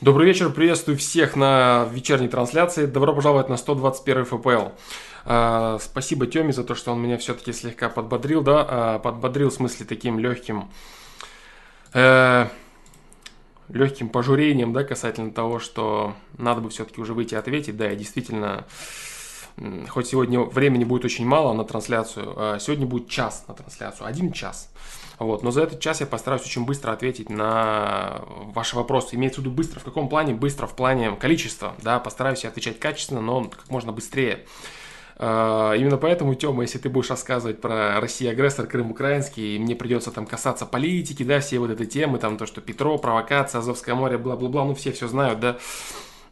Добрый вечер, приветствую всех на вечерней трансляции. Добро пожаловать на 121 ФПЛ. А, спасибо Тёме за то, что он меня все-таки слегка подбодрил, да, а, подбодрил в смысле таким легким, э, легким пожурением, да, касательно того, что надо бы все-таки уже выйти ответить, да, и действительно, хоть сегодня времени будет очень мало на трансляцию, а сегодня будет час на трансляцию, один час. Вот. Но за этот час я постараюсь очень быстро ответить на ваши вопросы. Имеется в виду быстро. В каком плане? Быстро в плане количества. Да, постараюсь отвечать качественно, но как можно быстрее. А, именно поэтому, Тёма, если ты будешь рассказывать про Россия агрессор, Крым украинский, мне придется там касаться политики, да, все вот этой темы, там то, что Петро, провокация, Азовское море, бла-бла-бла, ну все все знают, да,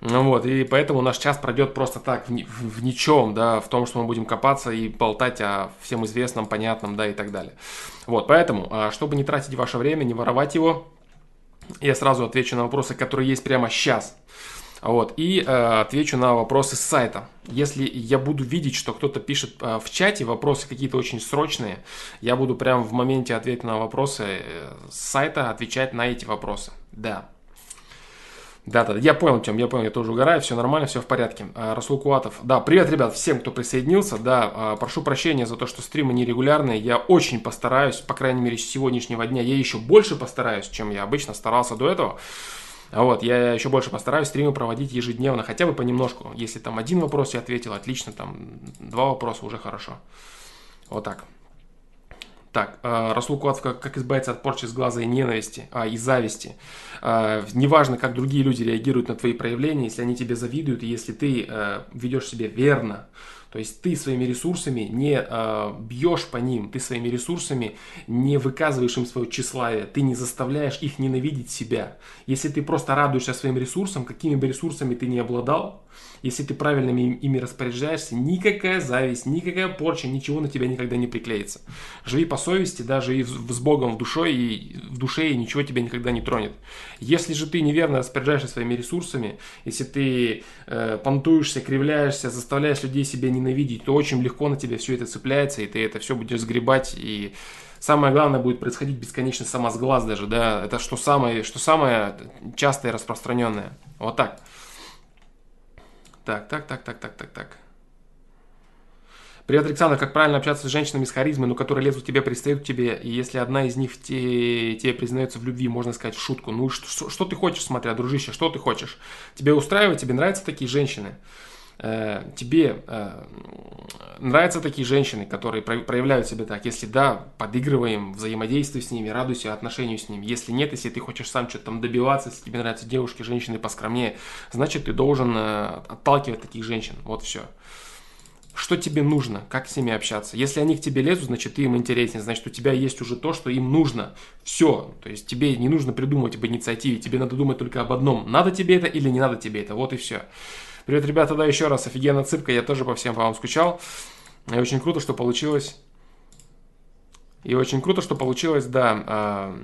ну вот, и поэтому наш час пройдет просто так, в, в, ничем, да, в том, что мы будем копаться и болтать о всем известном, понятном, да, и так далее. Вот, поэтому, а, чтобы не тратить ваше время, не воровать его, я сразу отвечу на вопросы, которые есть прямо сейчас. Вот, и э, отвечу на вопросы с сайта. Если я буду видеть, что кто-то пишет э, в чате вопросы какие-то очень срочные, я буду прямо в моменте ответа на вопросы э, с сайта отвечать на эти вопросы. Да. Да, да, я понял, Тем, я понял, я тоже угораю, все нормально, все в порядке. А, Расул Куатов. Да, привет, ребят, всем, кто присоединился. Да, а, прошу прощения за то, что стримы нерегулярные. Я очень постараюсь, по крайней мере, с сегодняшнего дня, я еще больше постараюсь, чем я обычно старался до этого. А вот, я еще больше постараюсь стримы проводить ежедневно, хотя бы понемножку. Если там один вопрос я ответил, отлично, там два вопроса уже хорошо. Вот так. Так, э, Расул как избавиться от порчи с глаза и ненависти, а, и зависти. Э, неважно, как другие люди реагируют на твои проявления, если они тебе завидуют, и если ты э, ведешь себя верно, то есть ты своими ресурсами не э, бьешь по ним, ты своими ресурсами не выказываешь им свое тщеславие, ты не заставляешь их ненавидеть себя. Если ты просто радуешься своим ресурсам, какими бы ресурсами ты не обладал, если ты правильно ими распоряжаешься, никакая зависть, никакая порча, ничего на тебя никогда не приклеится. Живи по совести, даже и с Богом в душе, и в душе, и ничего тебя никогда не тронет. Если же ты неверно распоряжаешься своими ресурсами, если ты э, понтуешься, кривляешься, заставляешь людей себя ненавидеть, то очень легко на тебя все это цепляется, и ты это все будешь сгребать, и самое главное будет происходить бесконечно самосглаз даже, да, это что самое, что самое частое и распространенное. Вот так. Так, так, так, так, так, так, так. Привет, Александр. Как правильно общаться с женщинами с харизмой, но которые лезут тебе, пристают к тебе, и если одна из них те, тебе признается в любви, можно сказать в шутку. Ну, что, что ты хочешь, смотря, дружище, что ты хочешь? Тебе устраивает, тебе нравятся такие женщины? Э, тебе э, нравятся такие женщины, которые проявляют себя так? Если да, подыгрываем, взаимодействуй с ними, радуйся отношению с ними. Если нет, если ты хочешь сам что-то там добиваться, если тебе нравятся девушки, женщины поскромнее, значит ты должен э, отталкивать таких женщин. Вот все. Что тебе нужно? Как с ними общаться? Если они к тебе лезут, значит ты им интересен, значит у тебя есть уже то, что им нужно. Все. То есть тебе не нужно придумывать об инициативе, тебе надо думать только об одном. Надо тебе это или не надо тебе это. Вот и все. Привет, ребята, да, еще раз, офигенная цыпка, я тоже по всем по вам скучал. И очень круто, что получилось. И очень круто, что получилось, да, а,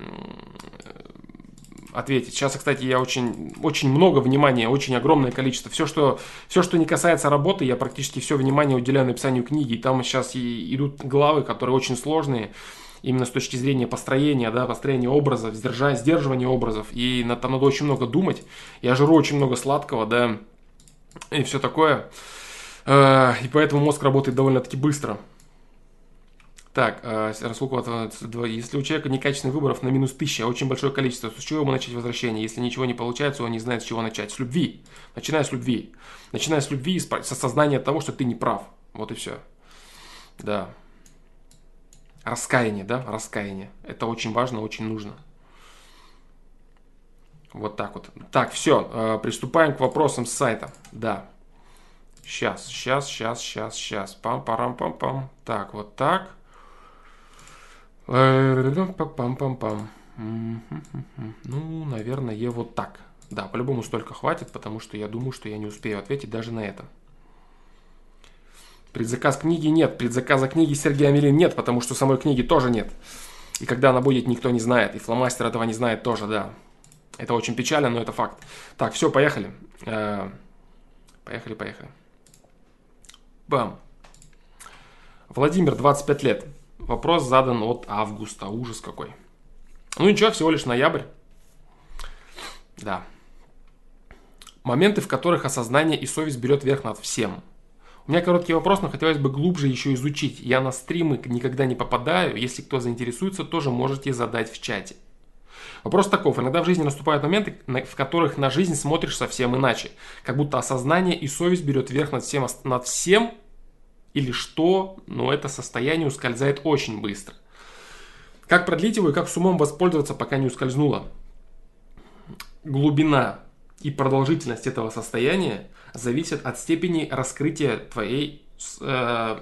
ответить. Сейчас, кстати, я очень, очень много внимания, очень огромное количество. Все что, все, что не касается работы, я практически все внимание уделяю написанию книги. И там сейчас и идут главы, которые очень сложные именно с точки зрения построения, да, построения образов, сдерживания образов. И там надо очень много думать. Я жру очень много сладкого, да, и все такое. Э, и поэтому мозг работает довольно-таки быстро. Так, э, Расулкова, если у человека некачественных выборов на минус 1000, а очень большое количество, с чего ему начать возвращение? Если ничего не получается, он не знает, с чего начать. С любви. Начиная с любви. Начиная с любви, с осознания того, что ты не прав. Вот и все. Да. Раскаяние, да? Раскаяние. Это очень важно, очень нужно. Вот так вот. Так, все, э, приступаем к вопросам с сайта. Да. Сейчас, сейчас, сейчас, сейчас, сейчас. Пам-парам-пам-пам. Так, вот так. Пам-пам-пам. Ну, наверное, вот так. Да, по-любому столько хватит, потому что я думаю, что я не успею ответить даже на это. Предзаказ книги нет, предзаказа книги Сергея Амелин нет, потому что самой книги тоже нет. И когда она будет, никто не знает. И фломастер этого не знает тоже, да. Это очень печально, но это факт. Так, все, поехали. Э, поехали, поехали. Бам. Владимир, 25 лет. Вопрос задан от августа. Ужас какой. Ну ничего, всего лишь ноябрь. Да. Моменты, в которых осознание и совесть берет верх над всем. У меня короткий вопрос, но хотелось бы глубже еще изучить. Я на стримы никогда не попадаю. Если кто заинтересуется, тоже можете задать в чате. Вопрос таков. Иногда в жизни наступают моменты, в которых на жизнь смотришь совсем иначе. Как будто осознание и совесть берет верх над всем, над всем или что, но это состояние ускользает очень быстро. Как продлить его и как с умом воспользоваться, пока не ускользнуло? Глубина и продолжительность этого состояния зависят от степени раскрытия твоей э,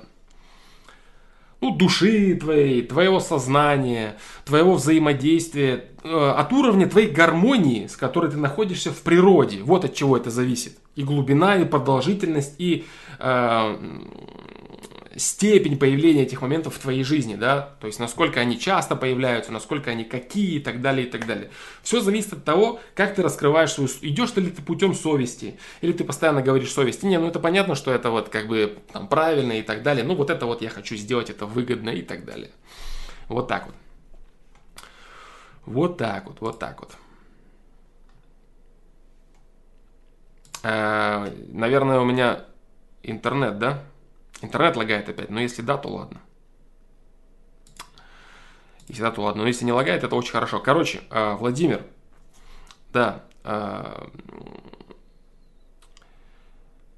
ну, души твоей, твоего сознания, твоего взаимодействия, э, от уровня твоей гармонии, с которой ты находишься в природе. Вот от чего это зависит. И глубина, и продолжительность, и э, степень появления этих моментов в твоей жизни, да, то есть насколько они часто появляются, насколько они какие и так далее, и так далее. Все зависит от того, как ты раскрываешь свою, идешь ли ты путем совести, или ты постоянно говоришь совести, не, ну это понятно, что это вот как бы там правильно и так далее, ну вот это вот я хочу сделать, это выгодно и так далее. Вот так вот. Вот так вот, вот так вот. Э, наверное, у меня интернет, да? Интернет лагает опять, но если да, то ладно. Если да, то ладно. Но если не лагает, это очень хорошо. Короче, а, Владимир, да, а,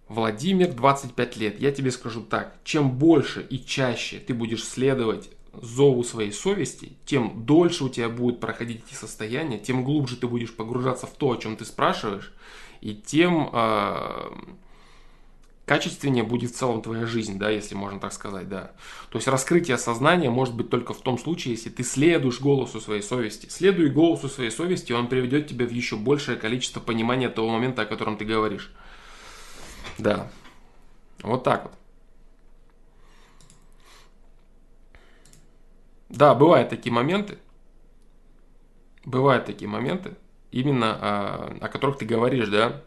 Владимир, 25 лет. Я тебе скажу так, чем больше и чаще ты будешь следовать зову своей совести, тем дольше у тебя будет проходить эти состояния, тем глубже ты будешь погружаться в то, о чем ты спрашиваешь, и тем э, качественнее будет в целом твоя жизнь, да, если можно так сказать, да. То есть раскрытие сознания может быть только в том случае, если ты следуешь голосу своей совести. Следуй голосу своей совести, он приведет тебя в еще большее количество понимания того момента, о котором ты говоришь. Да. Вот так вот. Да, бывают такие моменты. Бывают такие моменты, именно о, о которых ты говоришь, да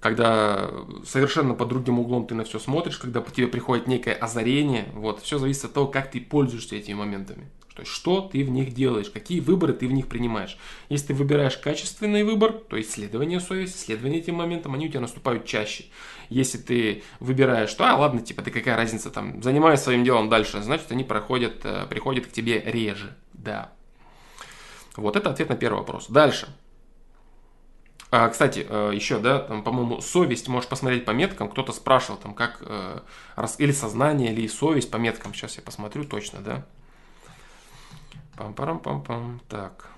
когда совершенно под другим углом ты на все смотришь, когда по тебе приходит некое озарение, вот, все зависит от того, как ты пользуешься этими моментами. То есть, что ты в них делаешь, какие выборы ты в них принимаешь. Если ты выбираешь качественный выбор, то есть следование совести, следование этим моментам, они у тебя наступают чаще. Если ты выбираешь, что, а, ладно, типа, ты какая разница, там, занимаюсь своим делом дальше, значит, они проходят, э, приходят к тебе реже, да. Вот это ответ на первый вопрос. Дальше. А, кстати, э, еще, да, там, по-моему, совесть можешь посмотреть по меткам. Кто-то спрашивал, там, как, э, или сознание, или совесть по меткам. Сейчас я посмотрю точно, да. Пам-парам-пам-пам. Так.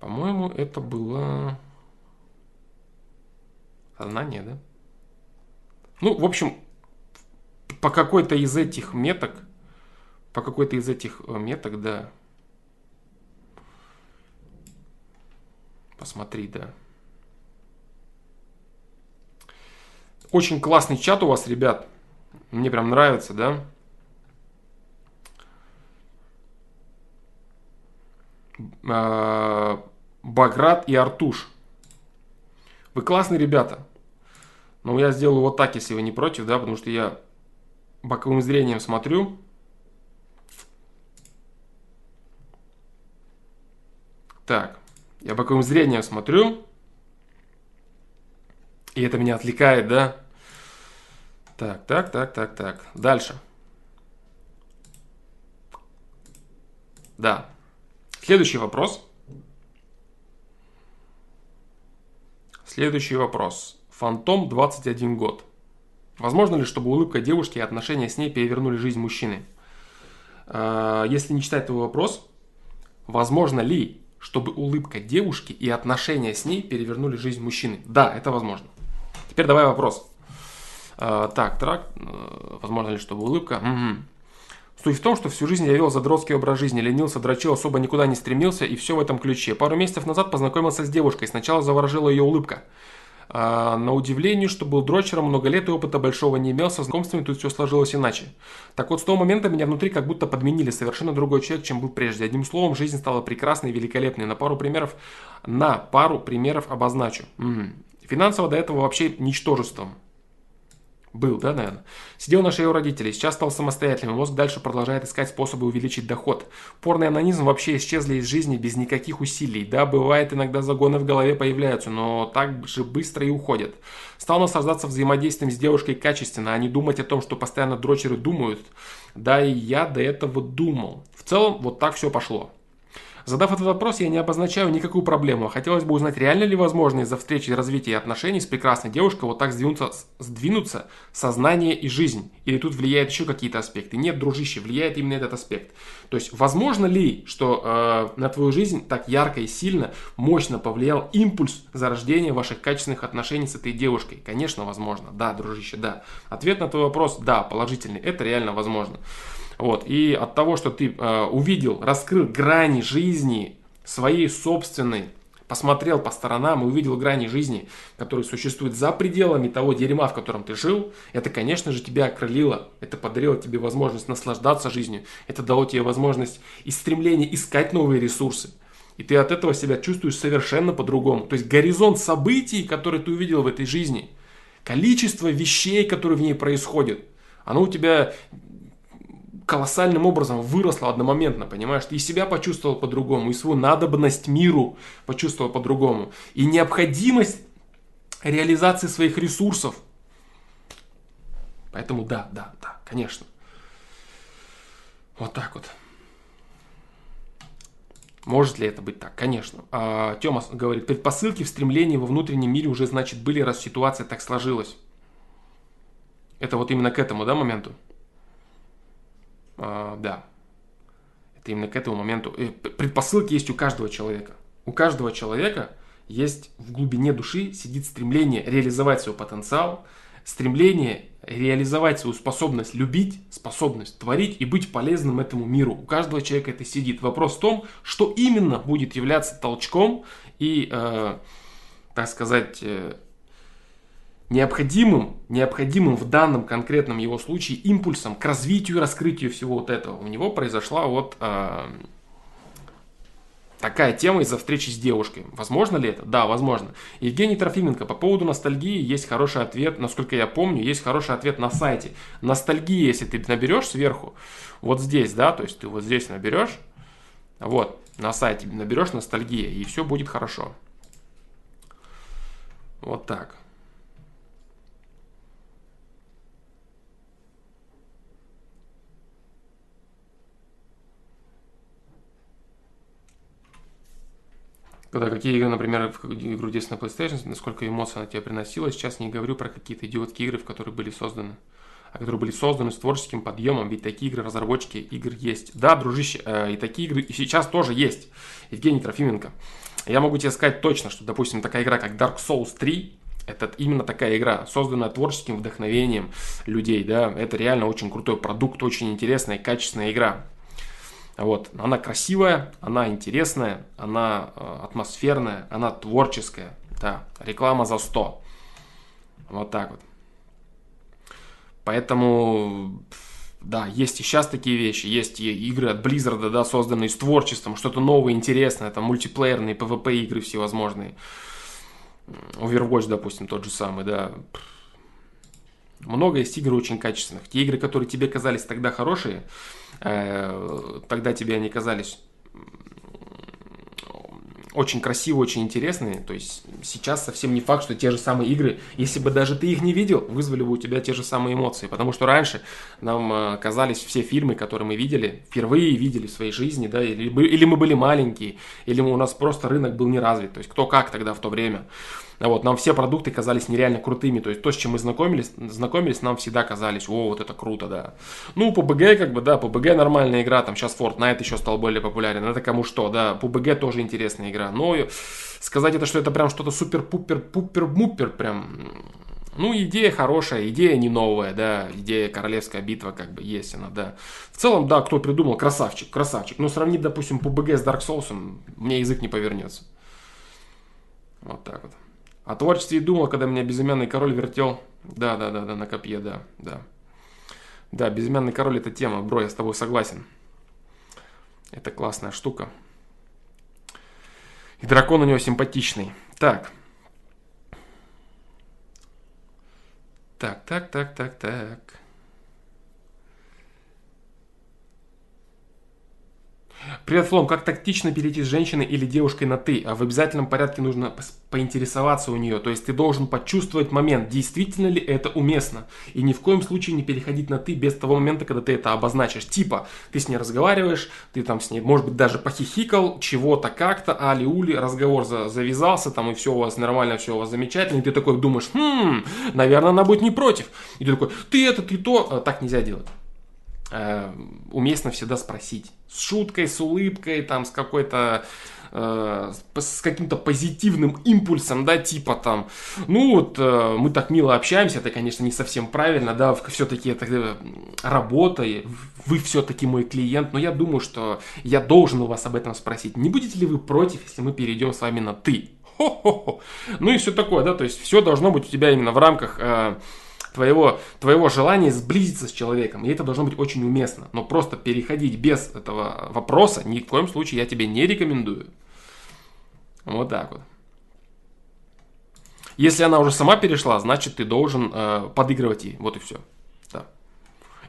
По-моему, это было сознание, да? Ну, в общем, по какой-то из этих меток, по какой-то из этих э, меток, да, Посмотри, да. Очень классный чат у вас, ребят. Мне прям нравится, да? А, Баграт и Артуш. Вы классные ребята. Но я сделаю вот так, если вы не против, да, потому что я боковым зрением смотрю. Так. Я боковым зрением смотрю, и это меня отвлекает, да? Так, так, так, так, так. Дальше. Да. Следующий вопрос. Следующий вопрос. Фантом 21 год. Возможно ли, чтобы улыбка девушки и отношения с ней перевернули жизнь мужчины? А, если не читать твой вопрос, возможно ли чтобы улыбка девушки и отношения с ней перевернули жизнь мужчины. Да, это возможно. Теперь давай вопрос. Э, так, трак, э, возможно ли, чтобы улыбка? Угу. Суть в том, что всю жизнь я вел задротский образ жизни, ленился, дрочил, особо никуда не стремился и все в этом ключе. Пару месяцев назад познакомился с девушкой, сначала заворожила ее улыбка. А, на удивление, что был дрочером, много лет и опыта большого не имел, со знакомствами тут все сложилось иначе. Так вот, с того момента меня внутри как будто подменили совершенно другой человек, чем был прежде. Одним словом, жизнь стала прекрасной и великолепной. На пару примеров, на пару примеров обозначу. Угу. Финансово до этого вообще ничтожеством. Был, да, наверное? Сидел на шее у родителей, сейчас стал самостоятельным, мозг дальше продолжает искать способы увеличить доход. Порный анонизм вообще исчезли из жизни без никаких усилий. Да, бывает, иногда загоны в голове появляются, но так же быстро и уходят. Стал наслаждаться взаимодействием с девушкой качественно, а не думать о том, что постоянно дрочеры думают. Да, и я до этого думал. В целом, вот так все пошло. Задав этот вопрос, я не обозначаю никакую проблему. Хотелось бы узнать, реально ли возможно из-за встречи и развития отношений с прекрасной девушкой вот так сдвинуться, сдвинуться сознание и жизнь? Или тут влияет еще какие-то аспекты? Нет, дружище, влияет именно этот аспект. То есть, возможно ли, что э, на твою жизнь так ярко и сильно, мощно повлиял импульс зарождения ваших качественных отношений с этой девушкой? Конечно, возможно. Да, дружище, да. Ответ на твой вопрос, да, положительный. Это реально возможно. Вот. И от того, что ты э, увидел, раскрыл грани жизни своей собственной, посмотрел по сторонам и увидел грани жизни, которые существуют за пределами того дерьма, в котором ты жил, это, конечно же, тебя окрылило, это подарило тебе возможность наслаждаться жизнью, это дало тебе возможность и стремление искать новые ресурсы. И ты от этого себя чувствуешь совершенно по-другому. То есть горизонт событий, которые ты увидел в этой жизни, количество вещей, которые в ней происходят, оно у тебя колоссальным образом выросла одномоментно, понимаешь? Ты и себя почувствовал по-другому, и свою надобность миру почувствовал по-другому. И необходимость реализации своих ресурсов. Поэтому да, да, да, конечно. Вот так вот. Может ли это быть так? Конечно. А, Тёма говорит, предпосылки в стремлении во внутреннем мире уже, значит, были, раз ситуация так сложилась. Это вот именно к этому, да, моменту? А, да. Это именно к этому моменту. Предпосылки есть у каждого человека. У каждого человека есть в глубине души сидит стремление реализовать свой потенциал, стремление реализовать свою способность любить, способность творить и быть полезным этому миру. У каждого человека это сидит. Вопрос в том, что именно будет являться толчком и, э, так сказать, э, необходимым, необходимым в данном конкретном его случае импульсом к развитию и раскрытию всего вот этого. У него произошла вот э, такая тема из-за встречи с девушкой. Возможно ли это? Да, возможно. Евгений Трофименко, по поводу ностальгии есть хороший ответ, насколько я помню, есть хороший ответ на сайте. Ностальгия, если ты наберешь сверху, вот здесь, да, то есть ты вот здесь наберешь, вот, на сайте наберешь ностальгия, и все будет хорошо. Вот так. Когда какие игры, например, игру здесь на PlayStation, насколько эмоций она тебе приносила, сейчас не говорю про какие-то идиотские игры, в которые были созданы а которые были созданы с творческим подъемом, ведь такие игры, разработчики игр есть. Да, дружище, э, и такие игры и сейчас тоже есть. Евгений Трофименко. Я могу тебе сказать точно, что, допустим, такая игра, как Dark Souls 3, это именно такая игра, созданная творческим вдохновением людей, да, это реально очень крутой продукт, очень интересная качественная игра. Вот. Она красивая, она интересная, она э, атмосферная, она творческая. Да, реклама за 100. Вот так вот. Поэтому, да, есть и сейчас такие вещи. Есть и игры от Blizzard, да, созданные с творчеством, что-то новое, интересное, там мультиплеерные PvP игры всевозможные. Overwatch, допустим, тот же самый, да. Много есть игр очень качественных. Те игры, которые тебе казались тогда хорошие, э, тогда тебе они казались очень красивые, очень интересные. То есть сейчас совсем не факт, что те же самые игры, если бы даже ты их не видел, вызвали бы у тебя те же самые эмоции. Потому что раньше нам э, казались все фильмы, которые мы видели, впервые видели в своей жизни, да, или, или мы были маленькие, или у нас просто рынок был не развит. То есть кто как тогда в то время. Вот, нам все продукты казались нереально крутыми. То есть то, с чем мы знакомились, знакомились, нам всегда казались, о, вот это круто, да. Ну, PUBG, как бы, да, PUBG нормальная игра, там сейчас Fortnite еще стал более популярен. Это кому что, да, PUBG тоже интересная игра. Но сказать это, что это прям что-то супер-пупер-пупер-мупер, прям ну, идея хорошая, идея не новая, да, идея королевская битва, как бы, есть она, да. В целом, да, кто придумал, красавчик, красавчик. Но сравнить, допустим, PUBG с Dark Souls, мне язык не повернется. Вот так вот. О творчестве и думал, когда меня безымянный король вертел. Да, да, да, да, на копье, да, да. Да, безымянный король это тема, бро, я с тобой согласен. Это классная штука. И дракон у него симпатичный. Так. Так, так, так, так, так. Привет, Флом, как тактично перейти с женщиной или девушкой на «ты», а в обязательном порядке нужно поинтересоваться у нее. То есть ты должен почувствовать момент, действительно ли это уместно. И ни в коем случае не переходить на «ты» без того момента, когда ты это обозначишь. Типа, ты с ней разговариваешь, ты там с ней, может быть, даже похихикал, чего-то как-то, али-ули, разговор за завязался, там и все у вас нормально, все у вас замечательно. И ты такой думаешь, хм, наверное, она будет не против. И ты такой, ты это, ты то. А, так нельзя делать. Э, уместно всегда спросить. С шуткой, с улыбкой, там, с какой-то э, с каким-то позитивным импульсом, да, типа там, ну вот э, мы так мило общаемся, это, конечно, не совсем правильно, да, все-таки это работа, вы все-таки мой клиент, но я думаю, что я должен у вас об этом спросить. Не будете ли вы против, если мы перейдем с вами на ты? Хо-хо-хо. Ну и все такое, да, то есть все должно быть у тебя именно в рамках твоего, твоего желания сблизиться с человеком. И это должно быть очень уместно. Но просто переходить без этого вопроса ни в коем случае я тебе не рекомендую. Вот так вот. Если она уже сама перешла, значит ты должен э, подыгрывать ей. Вот и все. Да.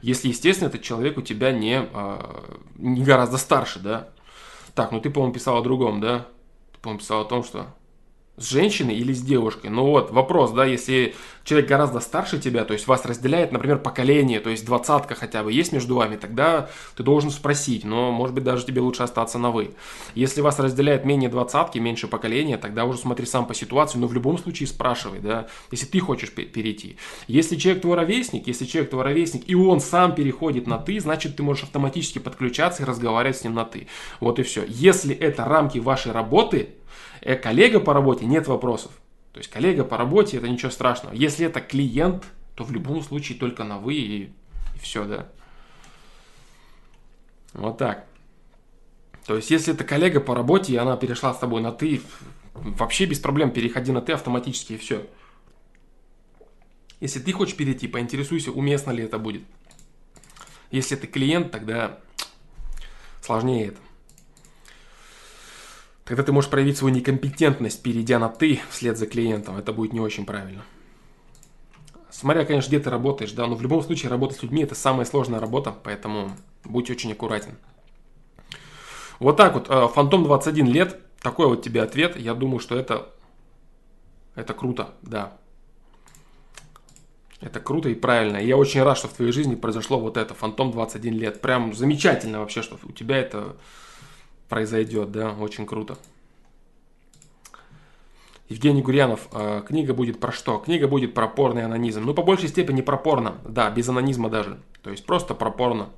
Если, естественно, этот человек у тебя не, э, не гораздо старше, да. Так, ну ты, по-моему, писал о другом, да? Ты, по-моему, писал о том, что с женщиной или с девушкой. Ну вот, вопрос, да, если человек гораздо старше тебя, то есть вас разделяет, например, поколение, то есть двадцатка хотя бы есть между вами, тогда ты должен спросить, но, может быть, даже тебе лучше остаться на «вы». Если вас разделяет менее двадцатки, меньше поколения, тогда уже смотри сам по ситуации, но в любом случае спрашивай, да, если ты хочешь перейти. Если человек твой ровесник, если человек твой ровесник, и он сам переходит на «ты», значит, ты можешь автоматически подключаться и разговаривать с ним на «ты». Вот и все. Если это рамки вашей работы, э, коллега по работе, нет вопросов. То есть коллега по работе, это ничего страшного. Если это клиент, то в любом случае только на вы и, и все, да. Вот так. То есть, если это коллега по работе, и она перешла с тобой на ты, вообще без проблем переходи на ты автоматически и все. Если ты хочешь перейти, поинтересуйся, уместно ли это будет. Если ты клиент, тогда сложнее это. Тогда ты можешь проявить свою некомпетентность, перейдя на «ты» вслед за клиентом. Это будет не очень правильно. Смотря, конечно, где ты работаешь, да, но в любом случае работать с людьми – это самая сложная работа, поэтому будь очень аккуратен. Вот так вот, э, Фантом 21 лет, такой вот тебе ответ. Я думаю, что это, это круто, да. Это круто и правильно. я очень рад, что в твоей жизни произошло вот это, Фантом 21 лет. Прям замечательно вообще, что у тебя это произойдет, да, очень круто. Евгений Гурьянов, э, книга будет про что? Книга будет про порный анонизм. Ну, по большей степени про порно, да, без анонизма даже. То есть просто про порно.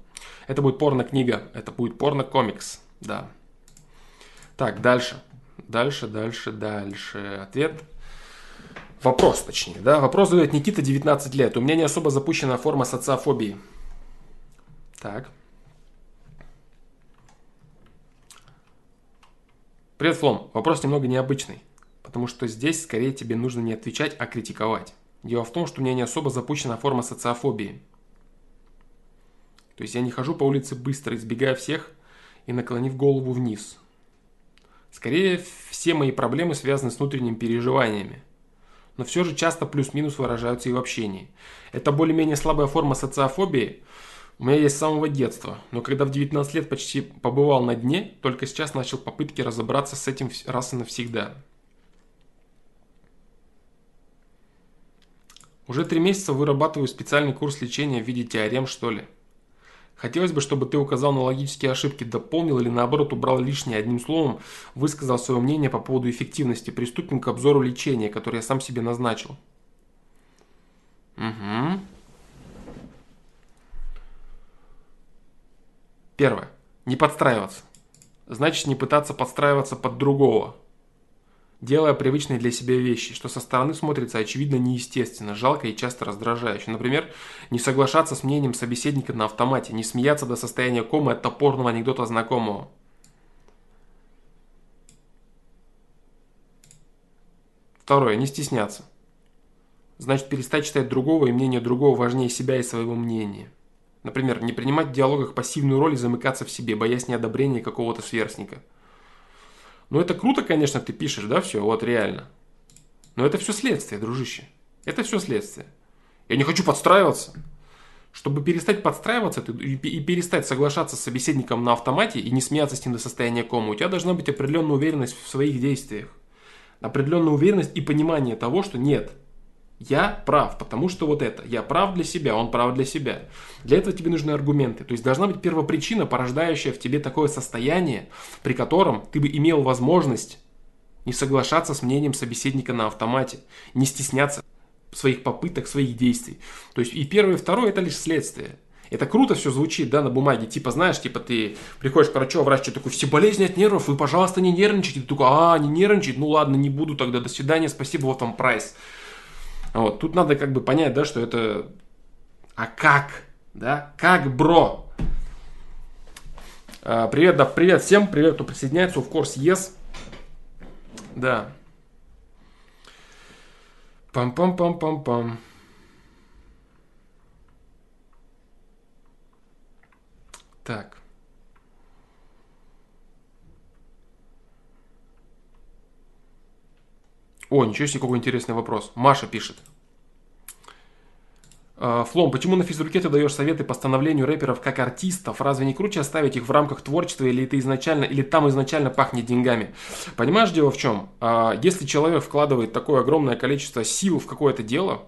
Это будет порно-книга, это будет порно-комикс, да. Так, дальше. Дальше, дальше, дальше. Ответ. Вопрос, точнее, да. Вопрос задает Никита, 19 лет. У меня не особо запущена форма социофобии. Так. Привет, Флом. Вопрос немного необычный, потому что здесь скорее тебе нужно не отвечать, а критиковать. Дело в том, что у меня не особо запущена форма социофобии. То есть я не хожу по улице быстро, избегая всех и наклонив голову вниз. Скорее, все мои проблемы связаны с внутренними переживаниями. Но все же часто плюс-минус выражаются и в общении. Это более-менее слабая форма социофобии – у меня есть с самого детства, но когда в 19 лет почти побывал на дне, только сейчас начал попытки разобраться с этим раз и навсегда. Уже три месяца вырабатываю специальный курс лечения в виде теорем, что ли. Хотелось бы, чтобы ты указал на логические ошибки, дополнил или наоборот убрал лишнее, одним словом, высказал свое мнение по поводу эффективности. Приступим к обзору лечения, который я сам себе назначил. Угу. Первое. Не подстраиваться. Значит, не пытаться подстраиваться под другого, делая привычные для себя вещи, что со стороны смотрится очевидно неестественно, жалко и часто раздражающе. Например, не соглашаться с мнением собеседника на автомате, не смеяться до состояния комы от топорного анекдота знакомого. Второе. Не стесняться. Значит, перестать считать другого и мнение другого важнее себя и своего мнения. Например, не принимать в диалогах пассивную роль и замыкаться в себе, боясь неодобрения какого-то сверстника. Ну это круто, конечно, ты пишешь, да, все, вот реально. Но это все следствие, дружище. Это все следствие. Я не хочу подстраиваться. Чтобы перестать подстраиваться и перестать соглашаться с собеседником на автомате и не смеяться с ним до состояния кома, у тебя должна быть определенная уверенность в своих действиях. Определенная уверенность и понимание того, что нет, я прав, потому что вот это. Я прав для себя, он прав для себя. Для этого тебе нужны аргументы. То есть должна быть первопричина, порождающая в тебе такое состояние, при котором ты бы имел возможность не соглашаться с мнением собеседника на автомате, не стесняться своих попыток, своих действий. То есть и первое, и второе это лишь следствие. Это круто все звучит, да, на бумаге. Типа, знаешь, типа ты приходишь к врачу, а врач тебе такой, все болезни от нервов, вы, пожалуйста, не нервничайте. Ты такой, а, не нервничать? Ну ладно, не буду тогда, до свидания, спасибо, вот вам прайс. Вот, тут надо как бы понять, да, что это... А как? Да? Как, бро? А, привет, да, привет всем, привет, кто присоединяется, of course, yes. Да. Пам-пам-пам-пам-пам. Так. О, ничего себе, какой интересный вопрос. Маша пишет. А, Флом, почему на физруке ты даешь советы по становлению рэперов как артистов? Разве не круче оставить их в рамках творчества или это изначально, или там изначально пахнет деньгами? Понимаешь, дело в чем? А, если человек вкладывает такое огромное количество сил в какое-то дело,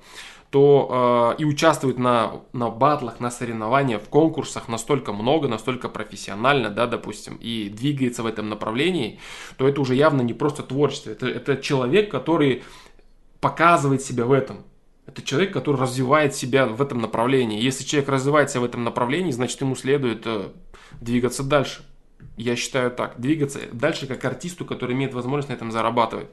то э, и участвует на, на батлах, на соревнованиях, в конкурсах настолько много, настолько профессионально, да, допустим, и двигается в этом направлении, то это уже явно не просто творчество, это, это человек, который показывает себя в этом. Это человек, который развивает себя в этом направлении. Если человек развивается в этом направлении, значит ему следует э, двигаться дальше. Я считаю так, двигаться дальше как артисту, который имеет возможность на этом зарабатывать.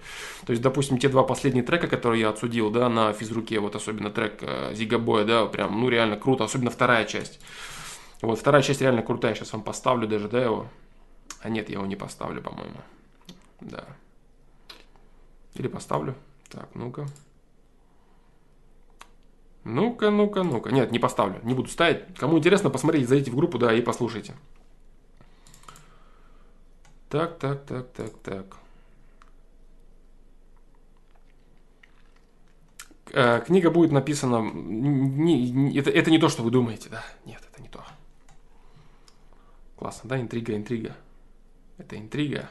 То есть, допустим, те два последних трека, которые я отсудил, да, на физруке, вот особенно трек э, Зигабоя, да, прям, ну, реально круто, особенно вторая часть. Вот, вторая часть реально крутая, сейчас вам поставлю даже, да, его. А нет, я его не поставлю, по-моему. Да. Или поставлю. Так, ну-ка. Ну-ка, ну-ка, ну-ка. Нет, не поставлю, не буду ставить. Кому интересно, посмотрите, зайдите в группу, да, и послушайте. Так, так, так, так, так. Э, книга будет написана... Не, не, это, это не то, что вы думаете, да? Нет, это не то. Классно, да? Интрига, интрига. Это интрига.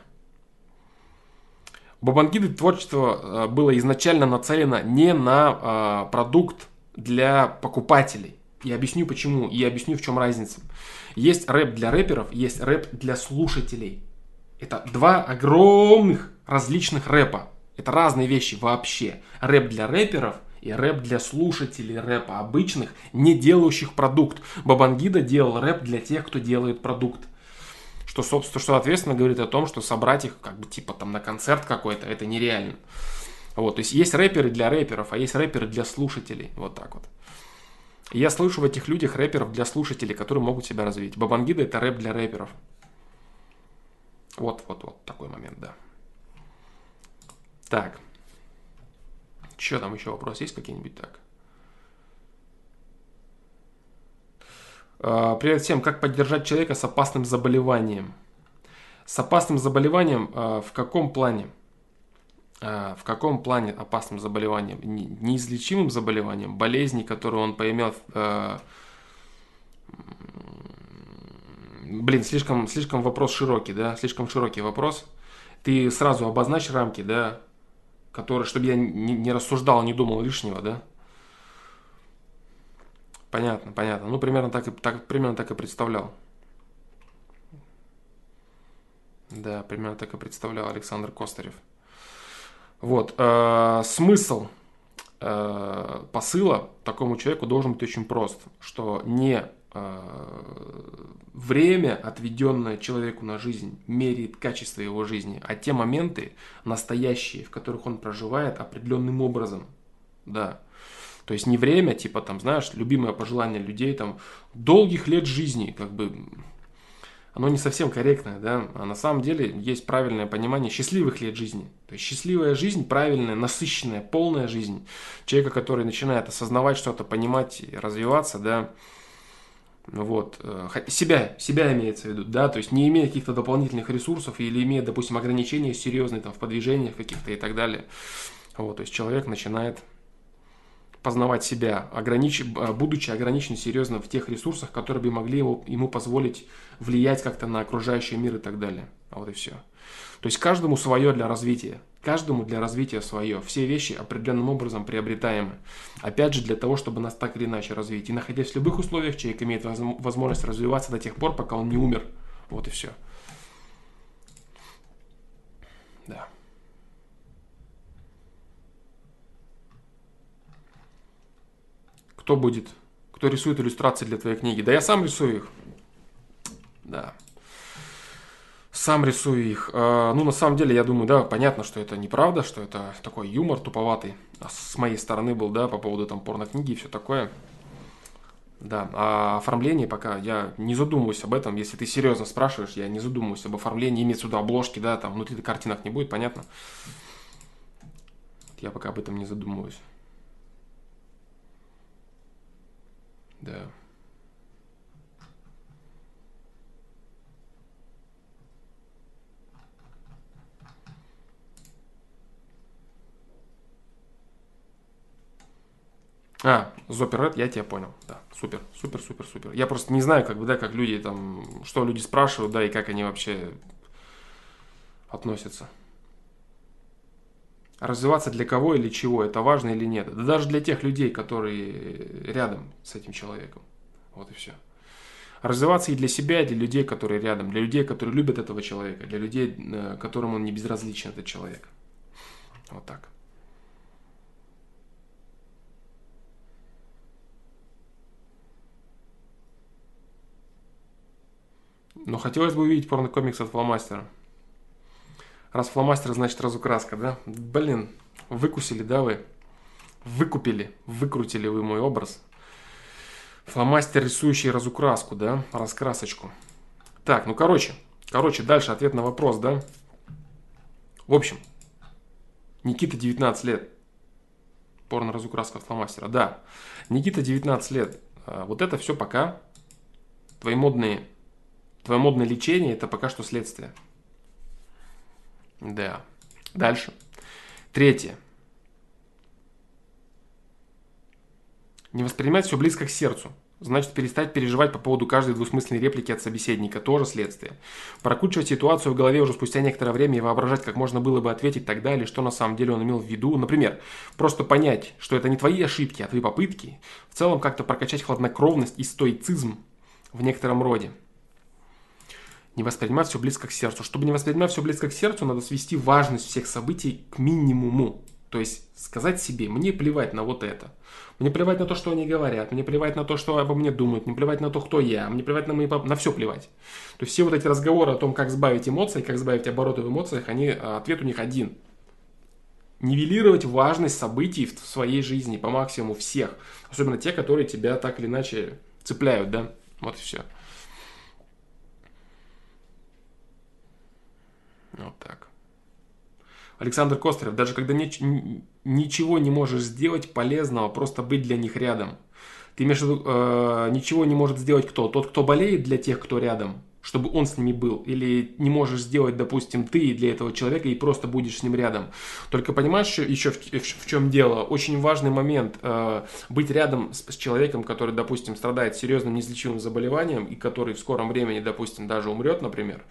У Бабангиды творчество э, было изначально нацелено не на э, продукт для покупателей. Я объясню почему, я объясню в чем разница. Есть рэп для рэперов, есть рэп для слушателей. Это два огромных различных рэпа. Это разные вещи вообще. Рэп для рэперов и рэп для слушателей рэпа, обычных, не делающих продукт. Бабангида делал рэп для тех, кто делает продукт. Что, собственно, что ответственно говорит о том, что собрать их как бы типа там на концерт какой-то, это нереально. Вот, то есть есть рэперы для рэперов, а есть рэперы для слушателей. Вот так вот. Я слышу в этих людях рэперов для слушателей, которые могут себя развить. Бабангида это рэп для рэперов. Вот, вот, вот такой момент, да. Так. Что там еще вопрос есть какие-нибудь так? А, привет всем. Как поддержать человека с опасным заболеванием? С опасным заболеванием а, в каком плане? А, в каком плане опасным заболеванием? Неизлечимым заболеванием, болезни, которые он поимел Блин, слишком, слишком вопрос широкий, да, слишком широкий вопрос. Ты сразу обозначь рамки, да, которые, чтобы я не, не рассуждал, не думал лишнего, да. Понятно, понятно. Ну, примерно так и, так, примерно так и представлял. Да, примерно так и представлял Александр Костарев. Вот, э, смысл э, посыла такому человеку должен быть очень прост, что не время, отведенное человеку на жизнь, меряет качество его жизни, а те моменты настоящие, в которых он проживает определенным образом. Да. То есть не время, типа там, знаешь, любимое пожелание людей, там, долгих лет жизни, как бы, оно не совсем корректное, да, а на самом деле есть правильное понимание счастливых лет жизни. То есть счастливая жизнь, правильная, насыщенная, полная жизнь человека, который начинает осознавать что-то, понимать развиваться, да, вот. Э, себя, себя имеется в виду, да, то есть не имея каких-то дополнительных ресурсов или имея, допустим, ограничения серьезные там в подвижениях каких-то и так далее. Вот, то есть человек начинает познавать себя, огранич... будучи ограничен серьезно в тех ресурсах, которые бы могли ему, ему позволить влиять как-то на окружающий мир и так далее. Вот и все. То есть каждому свое для развития. Каждому для развития свое. Все вещи определенным образом приобретаемы. Опять же, для того, чтобы нас так или иначе развить. И находясь в любых условиях, человек имеет возможность развиваться до тех пор, пока он не умер. Вот и все. Да. Кто будет? Кто рисует иллюстрации для твоей книги? Да я сам рисую их. Да. Сам рисую их. А, ну, на самом деле, я думаю, да, понятно, что это неправда, что это такой юмор туповатый. А с моей стороны был, да, по поводу там порнокниги и все такое. Да, а оформление пока я не задумываюсь об этом. Если ты серьезно спрашиваешь, я не задумываюсь об оформлении. Имеется сюда обложки, да, там внутри картинок не будет, понятно? Я пока об этом не задумываюсь. Да. А, Зоперред, я тебя понял. Да, супер, супер, супер, супер. Я просто не знаю, как бы, да, как люди там, что люди спрашивают, да, и как они вообще относятся. Развиваться для кого или чего, это важно или нет. Да даже для тех людей, которые рядом с этим человеком. Вот и все. Развиваться и для себя, и для людей, которые рядом, для людей, которые любят этого человека, для людей, э, которым он не безразличен, этот человек. Вот так. Но хотелось бы увидеть порнокомикс от фломастера. Раз фломастер, значит разукраска, да? Блин, выкусили, да вы? Выкупили, выкрутили вы мой образ. Фломастер, рисующий разукраску, да? Раскрасочку. Так, ну короче. Короче, дальше ответ на вопрос, да? В общем, Никита 19 лет. Порно разукраска от фломастера. Да, Никита 19 лет. А, вот это все пока твои модные, твое модное лечение, это пока что следствие. Да. Дальше. Третье. Не воспринимать все близко к сердцу. Значит, перестать переживать по поводу каждой двусмысленной реплики от собеседника. Тоже следствие. Прокручивать ситуацию в голове уже спустя некоторое время и воображать, как можно было бы ответить тогда, или что на самом деле он имел в виду. Например, просто понять, что это не твои ошибки, а твои попытки. В целом, как-то прокачать хладнокровность и стоицизм в некотором роде не воспринимать все близко к сердцу. Чтобы не воспринимать все близко к сердцу, надо свести важность всех событий к минимуму. То есть сказать себе, мне плевать на вот это. Мне плевать на то, что они говорят, мне плевать на то, что обо мне думают, мне плевать на то, кто я, мне плевать на мои на все плевать. То есть все вот эти разговоры о том, как сбавить эмоции, как сбавить обороты в эмоциях, они, а, ответ у них один. Нивелировать важность событий в своей жизни по максимуму всех. Особенно те, которые тебя так или иначе цепляют, да? Вот и все. Вот так. Александр Кострев, даже когда ни, ничего не можешь сделать полезного, просто быть для них рядом. Ты имеешь в виду, э, ничего не может сделать кто? Тот, кто болеет для тех, кто рядом чтобы он с ними был. Или не можешь сделать, допустим, ты для этого человека и просто будешь с ним рядом. Только понимаешь еще в, в, в чем дело? Очень важный момент э, быть рядом с, с человеком, который, допустим, страдает серьезным неизлечимым заболеванием и который в скором времени, допустим, даже умрет, например.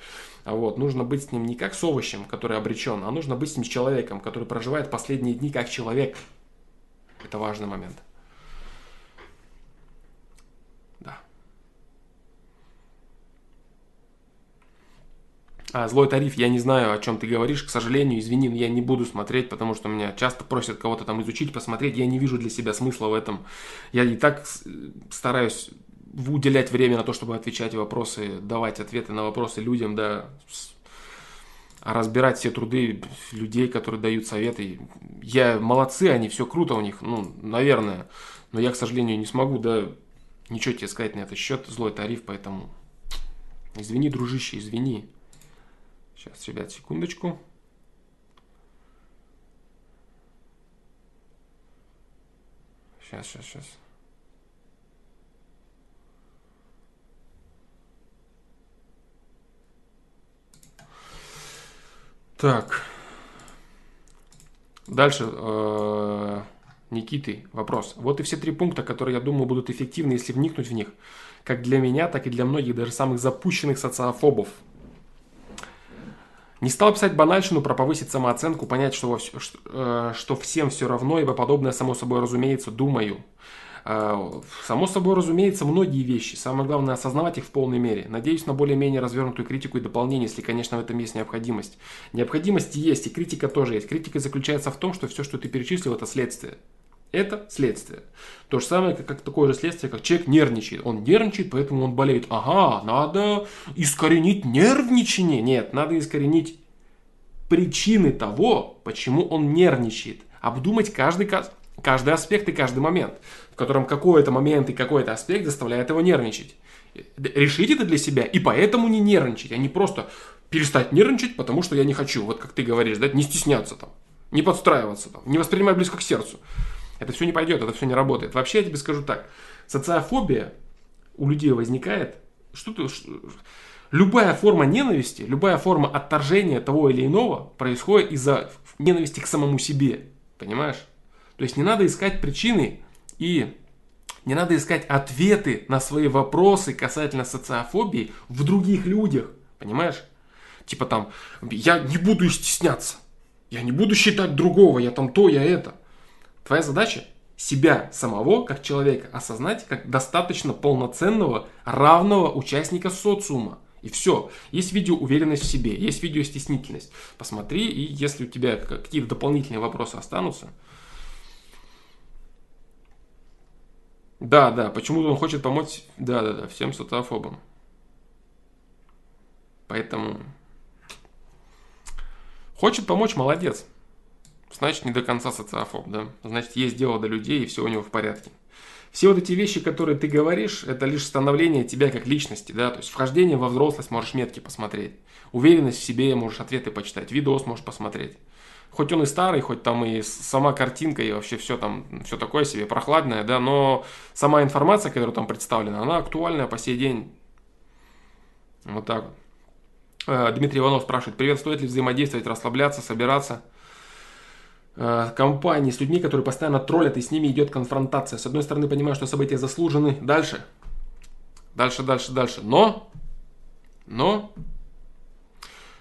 А вот, нужно быть с ним не как с овощем, который обречен, а нужно быть с ним с человеком, который проживает последние дни как человек. Это важный момент. А, злой тариф, я не знаю, о чем ты говоришь, к сожалению, извини, но я не буду смотреть, потому что меня часто просят кого-то там изучить, посмотреть, я не вижу для себя смысла в этом. Я и так стараюсь уделять время на то, чтобы отвечать вопросы, давать ответы на вопросы людям, да, разбирать все труды людей, которые дают советы. Я молодцы, они все круто у них, ну, наверное, но я, к сожалению, не смогу, да, ничего тебе сказать на этот счет, злой тариф, поэтому извини, дружище, извини. Сейчас, ребят, секундочку. Сейчас, сейчас, сейчас. Так. Дальше. Э, Никиты, вопрос. Вот и все три пункта, которые, я думаю, будут эффективны, если вникнуть в них. Как для меня, так и для многих, даже самых запущенных социофобов. Не стал писать банальщину про повысить самооценку, понять, что, что, э, что всем все равно, ибо подобное само собой разумеется, думаю. Э, само собой разумеется, многие вещи. Самое главное осознавать их в полной мере. Надеюсь на более-менее развернутую критику и дополнение, если, конечно, в этом есть необходимость. Необходимость есть, и критика тоже есть. Критика заключается в том, что все, что ты перечислил, это следствие. Это следствие. То же самое, как, как такое же следствие, как человек нервничает. Он нервничает, поэтому он болеет. Ага, надо искоренить нервничание. Нет, надо искоренить причины того, почему он нервничает. Обдумать каждый, каждый аспект и каждый момент, в котором какой-то момент и какой-то аспект заставляет его нервничать. Решить это для себя и поэтому не нервничать, а не просто перестать нервничать, потому что я не хочу, вот как ты говоришь, да, не стесняться там, не подстраиваться там, не воспринимать близко к сердцу. Это все не пойдет, это все не работает. Вообще я тебе скажу так. Социофобия у людей возникает. Что ты, любая форма ненависти, любая форма отторжения того или иного происходит из-за ненависти к самому себе. Понимаешь? То есть не надо искать причины и не надо искать ответы на свои вопросы касательно социофобии в других людях. Понимаешь? Типа там, я не буду стесняться. Я не буду считать другого, я там то, я это. Твоя задача себя самого, как человека, осознать как достаточно полноценного, равного участника социума. И все. Есть видео уверенность в себе, есть видео стеснительность. Посмотри, и если у тебя какие-то дополнительные вопросы останутся. Да, да, почему-то он хочет помочь, да, да, да, всем социофобам. Поэтому хочет помочь, молодец значит не до конца социофоб, да? Значит, есть дело до людей, и все у него в порядке. Все вот эти вещи, которые ты говоришь, это лишь становление тебя как личности, да, то есть вхождение во взрослость можешь метки посмотреть, уверенность в себе можешь ответы почитать, видос можешь посмотреть. Хоть он и старый, хоть там и сама картинка, и вообще все там, все такое себе прохладное, да, но сама информация, которая там представлена, она актуальная по сей день. Вот так. Э, Дмитрий Иванов спрашивает, привет, стоит ли взаимодействовать, расслабляться, собираться? Э, компании с людьми, которые постоянно троллят, и с ними идет конфронтация. С одной стороны, понимаю, что события заслужены. Дальше. Дальше, дальше, дальше. Но, но,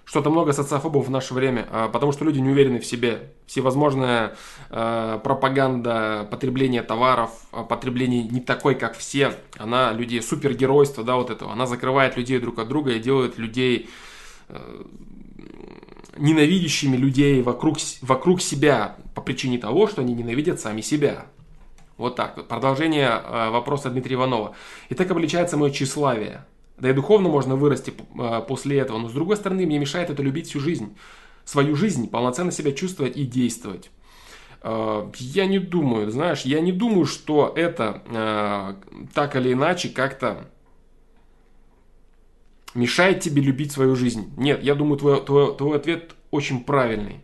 что-то много социофобов в наше время, э, потому что люди не уверены в себе. Всевозможная э, пропаганда потребления товаров, потребление не такой, как все, она людей, супергеройство, да, вот этого, она закрывает людей друг от друга и делает людей ненавидящими людей вокруг, вокруг себя по причине того, что они ненавидят сами себя. Вот так. Продолжение э, вопроса Дмитрия Иванова. И так обличается мое тщеславие. Да и духовно можно вырасти э, после этого, но с другой стороны мне мешает это любить всю жизнь. Свою жизнь, полноценно себя чувствовать и действовать. Э, я не думаю, знаешь, я не думаю, что это так или иначе как-то мешает тебе любить свою жизнь? Нет, я думаю, твой, твой, твой ответ очень правильный.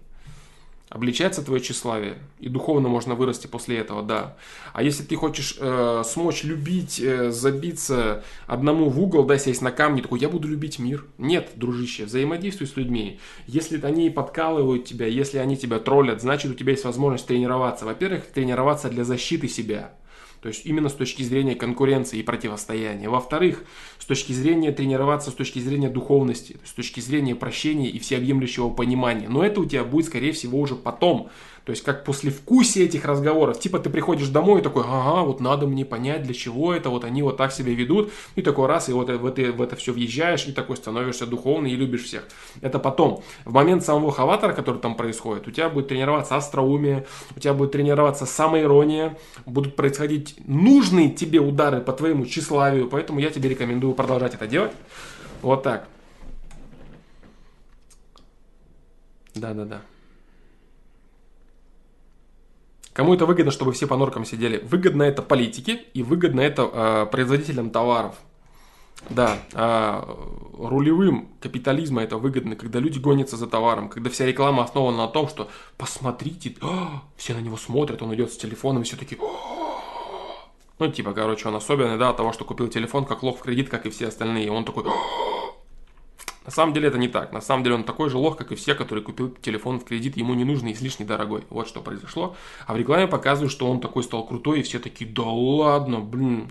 Обличается твое тщеславие, и духовно можно вырасти после этого, да. А если ты хочешь э, смочь любить, э, забиться одному в угол, да, сесть на камни, такой, я буду любить мир. Нет, дружище, взаимодействуй с людьми. Если они подкалывают тебя, если они тебя троллят, значит у тебя есть возможность тренироваться. Во-первых, тренироваться для защиты себя. То есть именно с точки зрения конкуренции и противостояния. Во-вторых, с точки зрения тренироваться, с точки зрения духовности, с точки зрения прощения и всеобъемлющего понимания. Но это у тебя будет, скорее всего, уже потом. То есть как после вкусия этих разговоров. Типа ты приходишь домой и такой, ага, вот надо мне понять, для чего это, вот они вот так себя ведут. И такой раз, и вот в это, в это все въезжаешь, и такой становишься духовный и любишь всех. Это потом. В момент самого хаватора, который там происходит, у тебя будет тренироваться остроумие, у тебя будет тренироваться самоирония, будут происходить нужные тебе удары по твоему тщеславию. Поэтому я тебе рекомендую продолжать это делать. Вот так. Да-да-да. Кому это выгодно, чтобы все по норкам сидели? Выгодно это политике и выгодно это э, производителям товаров. Да, э, рулевым капитализма это выгодно, когда люди гонятся за товаром, когда вся реклама основана на том, что посмотрите, о, все на него смотрят, он идет с телефоном, и все такие, ну, типа, короче, он особенный, да, от того, что купил телефон, как лох в кредит, как и все остальные. Он такой, На самом деле это не так. На самом деле он такой же лох, как и все, которые купил телефон в кредит, ему не нужный, излишне дорогой. Вот что произошло. А в рекламе показывают, что он такой стал крутой, и все такие, да ладно, блин.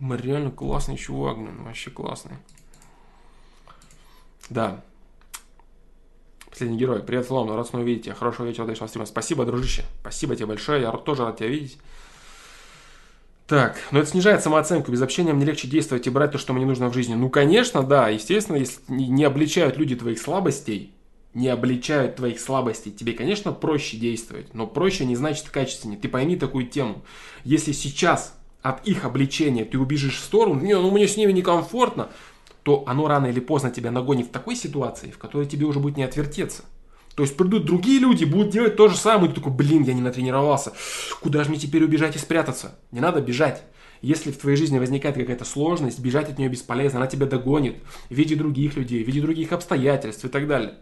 Реально классный чувак, блин, вообще классный. Да. Последний герой. Привет, Слон, рад снова видеть тебя. Хорошего вечера, дальше стрима. Спасибо, дружище. Спасибо тебе большое. Я тоже рад тебя видеть. Так, но это снижает самооценку. Без общения мне легче действовать и брать то, что мне нужно в жизни. Ну, конечно, да. Естественно, если не обличают люди твоих слабостей, не обличают твоих слабостей, тебе, конечно, проще действовать. Но проще не значит качественнее. Ты пойми такую тему. Если сейчас от их обличения ты убежишь в сторону, не, ну мне с ними некомфортно, то оно рано или поздно тебя нагонит в такой ситуации, в которой тебе уже будет не отвертеться. То есть придут другие люди, будут делать то же самое, и ты такой, блин, я не натренировался. Куда же мне теперь убежать и спрятаться? Не надо бежать. Если в твоей жизни возникает какая-то сложность, бежать от нее бесполезно, она тебя догонит в виде других людей, в виде других обстоятельств и так далее.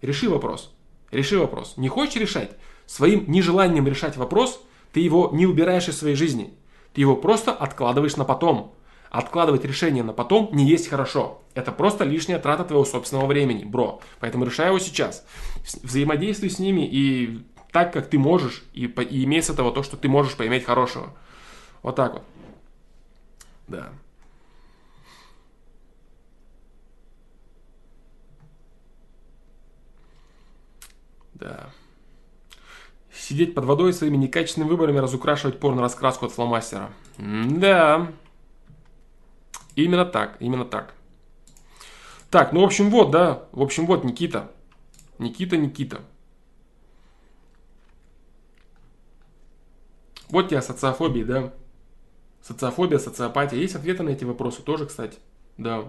Реши вопрос. Реши вопрос. Не хочешь решать? Своим нежеланием решать вопрос, ты его не убираешь из своей жизни. Ты его просто откладываешь на потом. Откладывать решение на потом не есть хорошо. Это просто лишняя трата твоего собственного времени, бро. Поэтому решай его сейчас. Взаимодействуй с ними и так, как ты можешь, и, и имей с этого то, что ты можешь поиметь хорошего. Вот так вот. Да. Да. Сидеть под водой своими некачественными выборами, разукрашивать порно-раскраску от фломастера. Да. Именно так, именно так. Так, ну, в общем, вот, да. В общем, вот, Никита. Никита, Никита. Вот тебе социофобия, да. Социофобия, социопатия. Есть ответы на эти вопросы тоже, кстати. Да.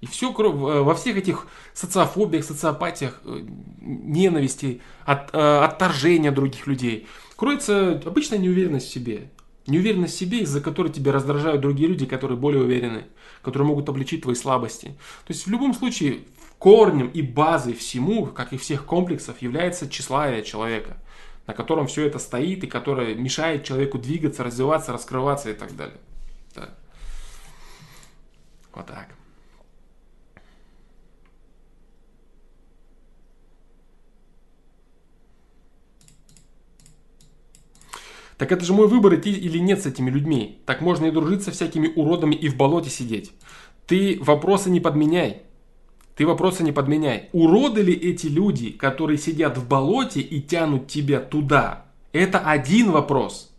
И все во всех этих социофобиях, социопатиях, э, ненависти, от, э, отторжения других людей кроется обычная неуверенность в себе. Неуверенность в себе, из-за которой тебя раздражают другие люди, которые более уверены, которые могут обличить твои слабости. То есть в любом случае корнем и базой всему, как и всех комплексов, является тщеславие человека, на котором все это стоит и которое мешает человеку двигаться, развиваться, раскрываться и так далее. Да. Вот так. Так это же мой выбор, идти или нет с этими людьми. Так можно и дружить со всякими уродами и в болоте сидеть. Ты вопросы не подменяй. Ты вопросы не подменяй. Уроды ли эти люди, которые сидят в болоте и тянут тебя туда? Это один вопрос.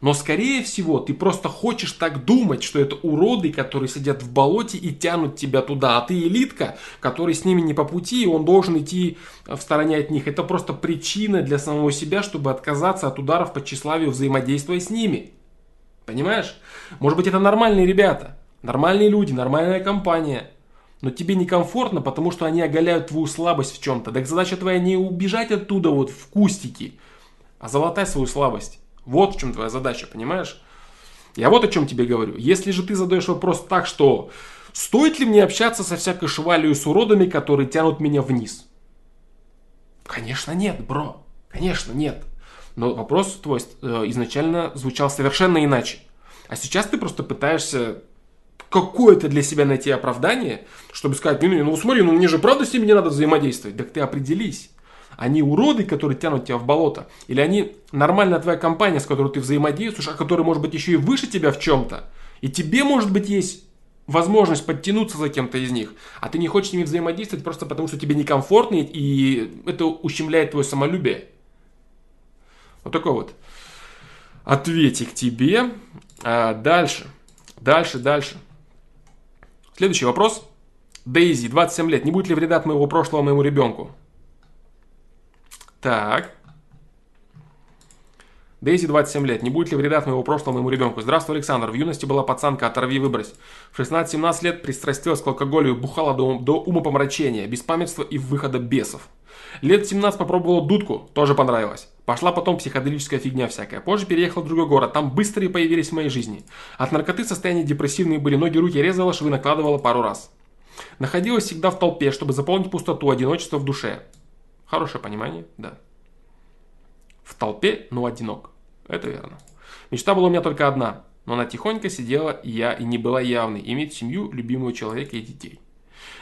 Но скорее всего ты просто хочешь так думать, что это уроды, которые сидят в болоте и тянут тебя туда, а ты элитка, который с ними не по пути, и он должен идти в стороне от них. Это просто причина для самого себя, чтобы отказаться от ударов по тщеславию, взаимодействуя с ними. Понимаешь? Может быть это нормальные ребята, нормальные люди, нормальная компания. Но тебе некомфортно, потому что они оголяют твою слабость в чем-то. Так задача твоя не убежать оттуда вот в кустики, а залатай свою слабость. Вот в чем твоя задача, понимаешь? Я вот о чем тебе говорю. Если же ты задаешь вопрос так, что стоит ли мне общаться со всякой швалью с уродами, которые тянут меня вниз? Конечно нет, бро. Конечно нет. Но вопрос твой э, изначально звучал совершенно иначе. А сейчас ты просто пытаешься какое-то для себя найти оправдание, чтобы сказать, ну, ну смотри, ну мне же правда с ними не надо взаимодействовать. Так ты определись. Они уроды, которые тянут тебя в болото? Или они нормальная твоя компания, с которой ты взаимодействуешь, а которая может быть еще и выше тебя в чем-то? И тебе, может быть, есть возможность подтянуться за кем-то из них, а ты не хочешь с ними взаимодействовать просто потому, что тебе некомфортно, и это ущемляет твое самолюбие. Вот такой вот ответик тебе. А дальше, дальше, дальше. Следующий вопрос. Дейзи, 27 лет. Не будет ли вреда от моего прошлого моему ребенку? Так. Дейзи 27 лет. Не будет ли вреда от моего прошлого моему ребенку? Здравствуй, Александр. В юности была пацанка, оторви, выбрось. В 16-17 лет пристрастилась к алкоголю и бухала до, до умопомрачения, беспамятства и выхода бесов. Лет 17 попробовала дудку, тоже понравилось. Пошла потом психоделическая фигня всякая. Позже переехала в другой город, там быстрые появились в моей жизни. От наркоты состояние депрессивные были, ноги, руки резала, швы накладывала пару раз. Находилась всегда в толпе, чтобы заполнить пустоту, одиночество в душе. Хорошее понимание, да. В толпе, но одинок. Это верно. Мечта была у меня только одна, но она тихонько сидела, и я и не была явной, иметь семью, любимого человека и детей.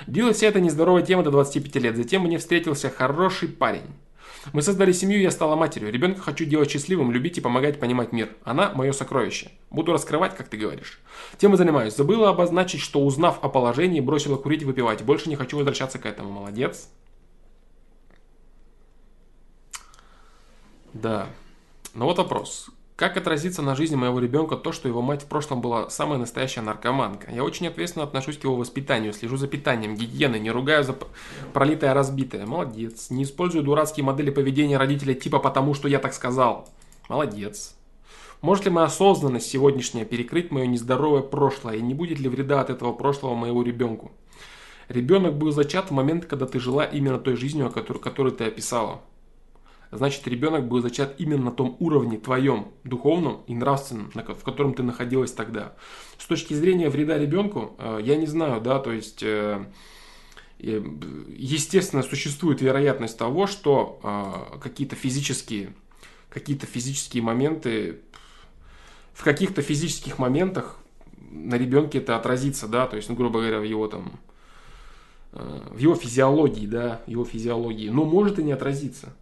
Длилась вся эта нездоровая тема до 25 лет. Затем мне встретился хороший парень. Мы создали семью, я стала матерью. Ребенка хочу делать счастливым, любить и помогать понимать мир. Она мое сокровище. Буду раскрывать, как ты говоришь. Тем и занимаюсь. Забыла обозначить, что узнав о положении, бросила курить и выпивать. Больше не хочу возвращаться к этому. Молодец. Да. Но вот вопрос. Как отразится на жизни моего ребенка то, что его мать в прошлом была самая настоящая наркоманка? Я очень ответственно отношусь к его воспитанию, слежу за питанием, гигиеной, не ругаю за пролитое разбитое. Молодец. Не использую дурацкие модели поведения родителей типа «потому что я так сказал». Молодец. Может ли моя осознанность сегодняшняя перекрыть мое нездоровое прошлое и не будет ли вреда от этого прошлого моему ребенку? Ребенок был зачат в момент, когда ты жила именно той жизнью, которую, которую ты описала значит ребенок был зачат именно на том уровне твоем, духовном и нравственном, в котором ты находилась тогда. С точки зрения вреда ребенку, э, я не знаю, да, то есть, э, естественно, существует вероятность того, что э, какие-то физические, какие-то физические моменты, в каких-то физических моментах на ребенке это отразится, да, то есть, ну, грубо говоря, в его там, в его физиологии, да, его физиологии, но может и не отразиться.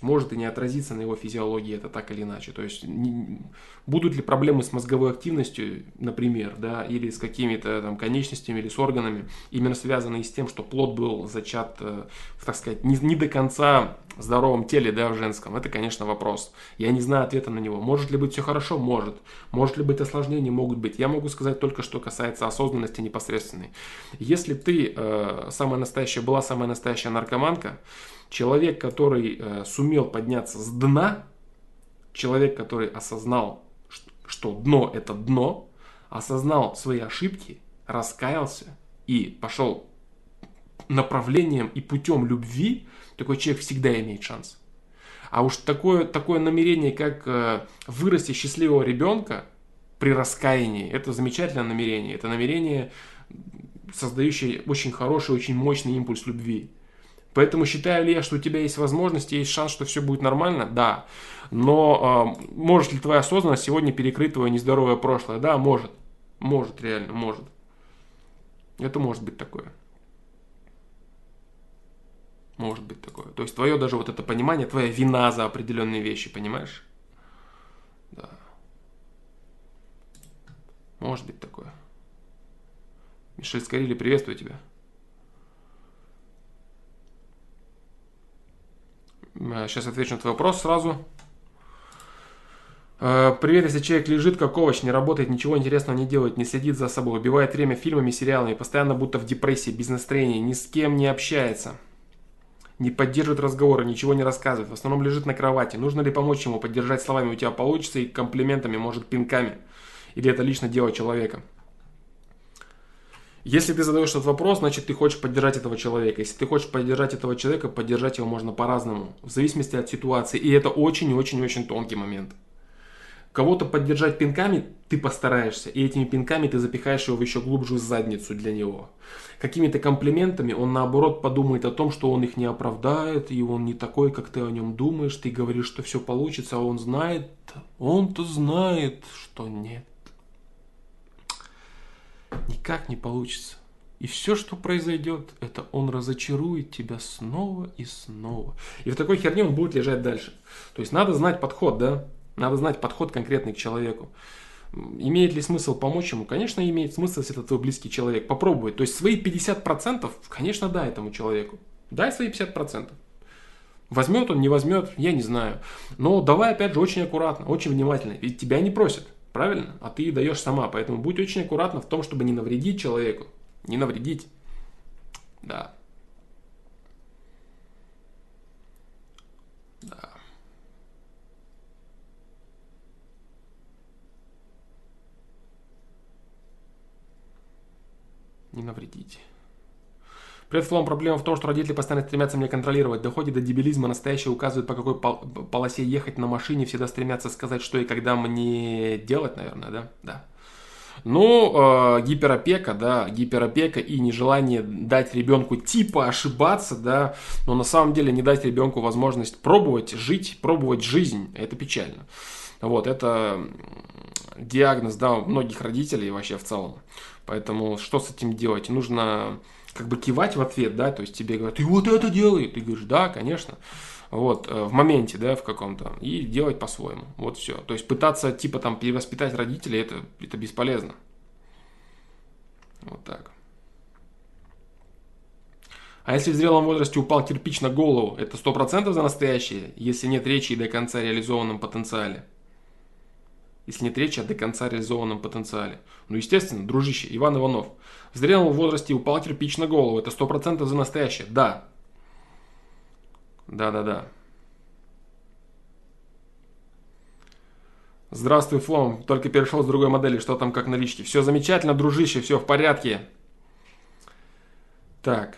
Есть может и не отразиться на его физиологии это так или иначе. То есть не, будут ли проблемы с мозговой активностью, например, да, или с какими-то там конечностями или с органами, именно связанные с тем, что плод был зачат, э, так сказать, не, не до конца здоровом теле, да, в женском, это, конечно, вопрос. Я не знаю ответа на него. Может ли быть все хорошо? Может. Может ли быть осложнения? Могут быть. Я могу сказать только, что касается осознанности непосредственной. Если ты э, самая настоящая, была самая настоящая наркоманка, Человек, который э, сумел подняться с дна, человек, который осознал, что дно это дно, осознал свои ошибки, раскаялся и пошел направлением и путем любви, такой человек всегда имеет шанс. А уж такое, такое намерение, как э, вырасти счастливого ребенка при раскаянии, это замечательное намерение. Это намерение, создающее очень хороший, очень мощный импульс любви. Поэтому считаю ли я, что у тебя есть возможность, есть шанс, что все будет нормально? Да. Но э, может ли твоя осознанность сегодня перекрыть твое нездоровое прошлое? Да, может. Может, реально, может. Это может быть такое. Может быть такое. То есть твое даже вот это понимание, твоя вина за определенные вещи, понимаешь? Да. Может быть такое. Мишель Скорили, приветствую тебя. Сейчас э, отвечу на твой вопрос сразу. Э, привет, если человек лежит как овощ, не работает, ничего интересного не делает, не следит за собой, убивает время фильмами, сериалами, постоянно будто в депрессии, без настроения, ни с кем не общается, не поддерживает разговоры, ничего не рассказывает, в основном лежит на кровати. Нужно ли помочь ему, поддержать словами, у тебя получится, и комплиментами, может, пинками? Или это лично дело человека? Если ты задаешь этот вопрос, значит ты хочешь поддержать этого человека. Если ты хочешь поддержать этого человека, поддержать его можно по-разному, в зависимости от ситуации. И это очень-очень-очень тонкий момент. Кого-то поддержать пинками ты постараешься, и этими пинками ты запихаешь его в еще глубжую задницу для него. Какими-то комплиментами он наоборот подумает о том, что он их не оправдает, и он не такой, как ты о нем думаешь. Ты говоришь, что все получится, а он знает, он-то знает, что нет никак не получится. И все, что произойдет, это он разочарует тебя снова и снова. И в такой херне он будет лежать дальше. То есть надо знать подход, да? Надо знать подход конкретный к человеку. Имеет ли смысл помочь ему? Конечно, имеет смысл, если это твой близкий человек. Попробовать. То есть свои 50%, конечно, дай этому человеку. Дай свои 50%. Возьмет он, не возьмет, я не знаю. Но давай, опять же, очень аккуратно, очень внимательно. Ведь тебя не просят. Правильно? А ты даешь сама. Поэтому будь очень аккуратна в том, чтобы не навредить человеку. Не навредить. Да. Да. Не навредить. Привет, Флом. Проблема в том, что родители постоянно стремятся меня контролировать. Доходит до дебилизма. Настоящие указывают, по какой пол- полосе ехать на машине. Всегда стремятся сказать, что и когда мне делать, наверное, да? Да. Ну, э, гиперопека, да, гиперопека и нежелание дать ребенку типа ошибаться, да, но на самом деле не дать ребенку возможность пробовать жить, пробовать жизнь, это печально. Вот, это диагноз, да, у многих родителей вообще в целом. Поэтому что с этим делать? Нужно как бы кивать в ответ, да, то есть тебе говорят, ты вот это делай, ты говоришь, да, конечно, вот, э, в моменте, да, в каком-то, и делать по-своему, вот все. То есть пытаться, типа, там, перевоспитать родителей, это, это бесполезно. Вот так. А если в зрелом возрасте упал кирпич на голову, это 100% за настоящее, если нет речи до конца реализованном потенциале? Если нет речи о до конца реализованном потенциале. Ну, естественно, дружище, Иван Иванов. В зрелом возрасте упал кирпич на голову, это 100% за настоящее. Да. Да-да-да. Здравствуй, Флом. Только перешел с другой модели. Что там как налички? Все замечательно, дружище, все в порядке. Так.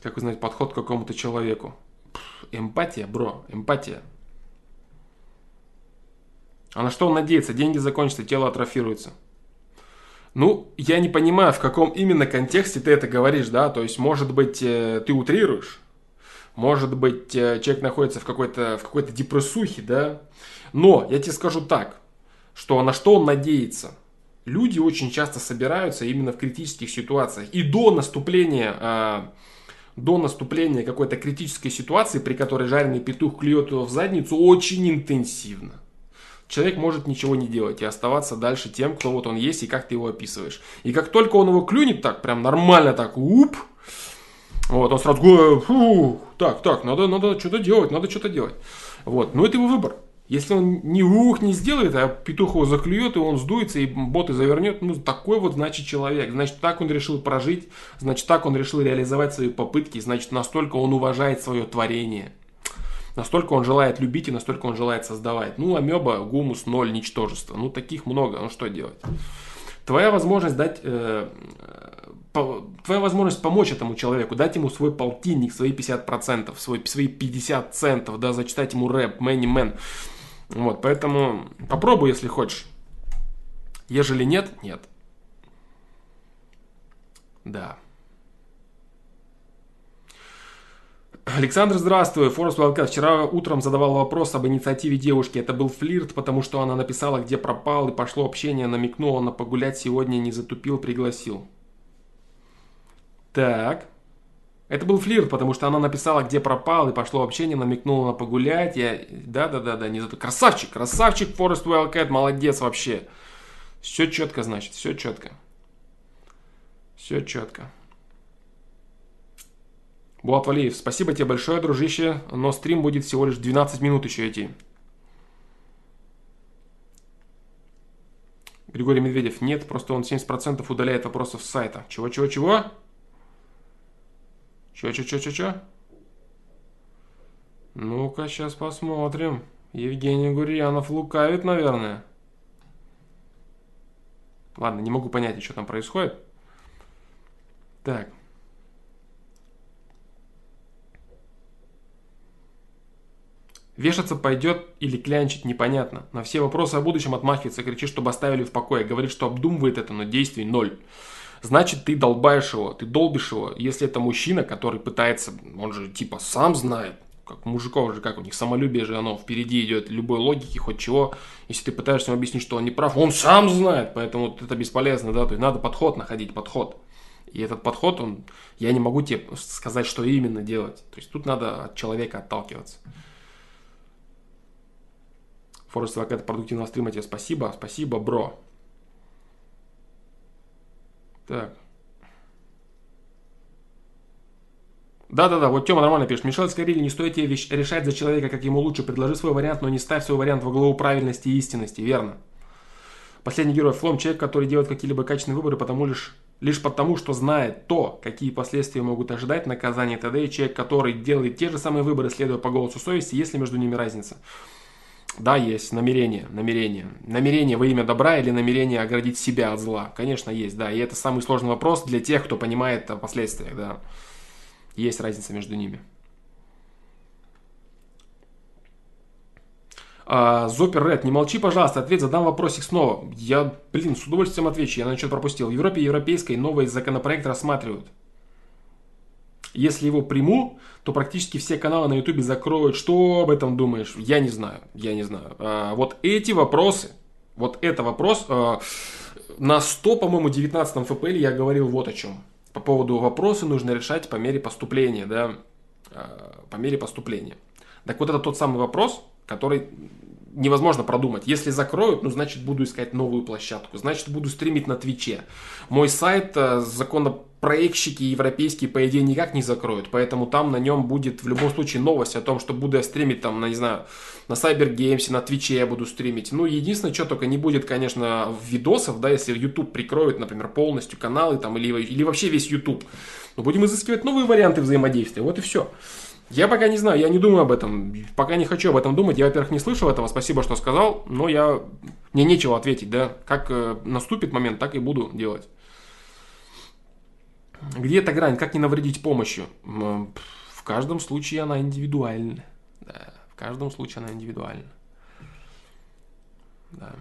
Как узнать подход к какому-то человеку? Пфф, эмпатия, бро, эмпатия. А на что он надеется? Деньги закончатся, тело атрофируется. Ну, я не понимаю, в каком именно контексте ты это говоришь, да? То есть, может быть, э, ты утрируешь? Может быть, э, человек находится в какой-то в какой-то депрессухе, да? Но я тебе скажу так, что на что он надеется? Люди очень часто собираются именно в критических ситуациях. И до наступления а, до наступления какой-то критической ситуации, при которой жареный петух клюет его в задницу, очень интенсивно. Человек может ничего не делать и оставаться дальше тем, кто вот он есть и как ты его описываешь. И как только он его клюнет так, прям нормально так, уп, вот, он сразу, фу, так, так, надо, надо что-то делать, надо что-то делать. Вот, ну это его выбор. Если он ни ух не сделает, а петух его заклюет, и он сдуется, и боты завернет, ну, такой вот, значит, человек. Значит, так он решил прожить, значит, так он решил реализовать свои попытки, значит, настолько он уважает свое творение. Настолько он желает любить и настолько он желает создавать. Ну, амеба, гумус, ноль, ничтожество. Ну, таких много, ну, что делать? Твоя возможность дать... Э, твоя возможность помочь этому человеку, дать ему свой полтинник, свои 50%, свой, свои 50 центов, да, зачитать ему рэп, мэнни мэн. Вот, поэтому попробуй, если хочешь. Ежели нет, нет. Да. Александр, здравствуй. Форус Валкат. Вчера утром задавал вопрос об инициативе девушки. Это был флирт, потому что она написала, где пропал, и пошло общение, намекнула на погулять сегодня, не затупил, пригласил. Так. Это был флирт, потому что она написала, где пропал, и пошло общение, намекнула на погулять. Я... Да-да-да-да, не зато. Красавчик, красавчик, Форест Wildcat, молодец вообще. Все четко, значит, все четко. Все четко. Булат Валиев, спасибо тебе большое, дружище, но стрим будет всего лишь 12 минут еще идти. Григорий Медведев, нет, просто он 70% удаляет вопросов с сайта. Чего-чего-чего? Чё, чё, чё, чё, чё? Ну-ка, сейчас посмотрим. Евгений Гурьянов лукавит, наверное. Ладно, не могу понять, что там происходит. Так. Вешаться пойдет или клянчить непонятно. На все вопросы о будущем отмахивается, кричит, чтобы оставили в покое. Говорит, что обдумывает это, но действий ноль значит ты долбаешь его, ты долбишь его. Если это мужчина, который пытается, он же типа сам знает, как мужиков же, как у них самолюбие же, оно впереди идет любой логики, хоть чего. Если ты пытаешься ему объяснить, что он не прав, он сам знает, поэтому это бесполезно, да, то есть надо подход находить, подход. И этот подход, он, я не могу тебе сказать, что именно делать. То есть тут надо от человека отталкиваться. Форест Адвокат продуктивного стрима тебе спасибо. Спасибо, бро. Так. Да-да-да, вот Тёма нормально пишет. Мишель Скориль, не стоит тебе решать за человека, как ему лучше. Предложи свой вариант, но не ставь свой вариант во главу правильности и истинности. Верно. Последний герой Флом, человек, который делает какие-либо качественные выборы, потому лишь, лишь потому, что знает то, какие последствия могут ожидать наказания т.д. И человек, который делает те же самые выборы, следуя по голосу совести, есть ли между ними разница. Да, есть намерение, намерение. Намерение во имя добра или намерение оградить себя от зла. Конечно, есть, да. И это самый сложный вопрос для тех, кто понимает о последствиях, да. Есть разница между ними. А, Зопер Ред, не молчи, пожалуйста, ответь, задам вопросик снова. Я, блин, с удовольствием отвечу, я на что-то пропустил. В Европе европейской новый законопроект рассматривают. Если его приму, то практически все каналы на ютубе закроют. Что об этом думаешь? Я не знаю, я не знаю. А, вот эти вопросы, вот это вопрос, а, на 100, по-моему, 19 FPL я говорил вот о чем. По поводу вопросы нужно решать по мере поступления, да, э, по мере поступления. Так вот это тот самый вопрос, который невозможно продумать. Если закроют, ну, значит, буду искать новую площадку. Значит, буду стримить на Твиче. Мой сайт э, законопроектщики европейские, по идее, никак не закроют. Поэтому там на нем будет в любом случае новость о том, что буду я стримить там, на, не знаю, на Games, на Твиче я буду стримить. Ну, единственное, что только не будет, конечно, видосов, да, если YouTube прикроет, например, полностью каналы там, или, или вообще весь YouTube. Но будем изыскивать новые варианты взаимодействия. Вот и все. Я пока не знаю, я не думаю об этом. Пока не хочу об этом думать. Я, во-первых, не слышал этого. Спасибо, что сказал. Но я... Мне нечего ответить, да. Как э, наступит момент, так и буду делать. Где эта грань? Как не навредить помощью? В каждом случае она индивидуальна. Да, в каждом случае она индивидуальна. Да.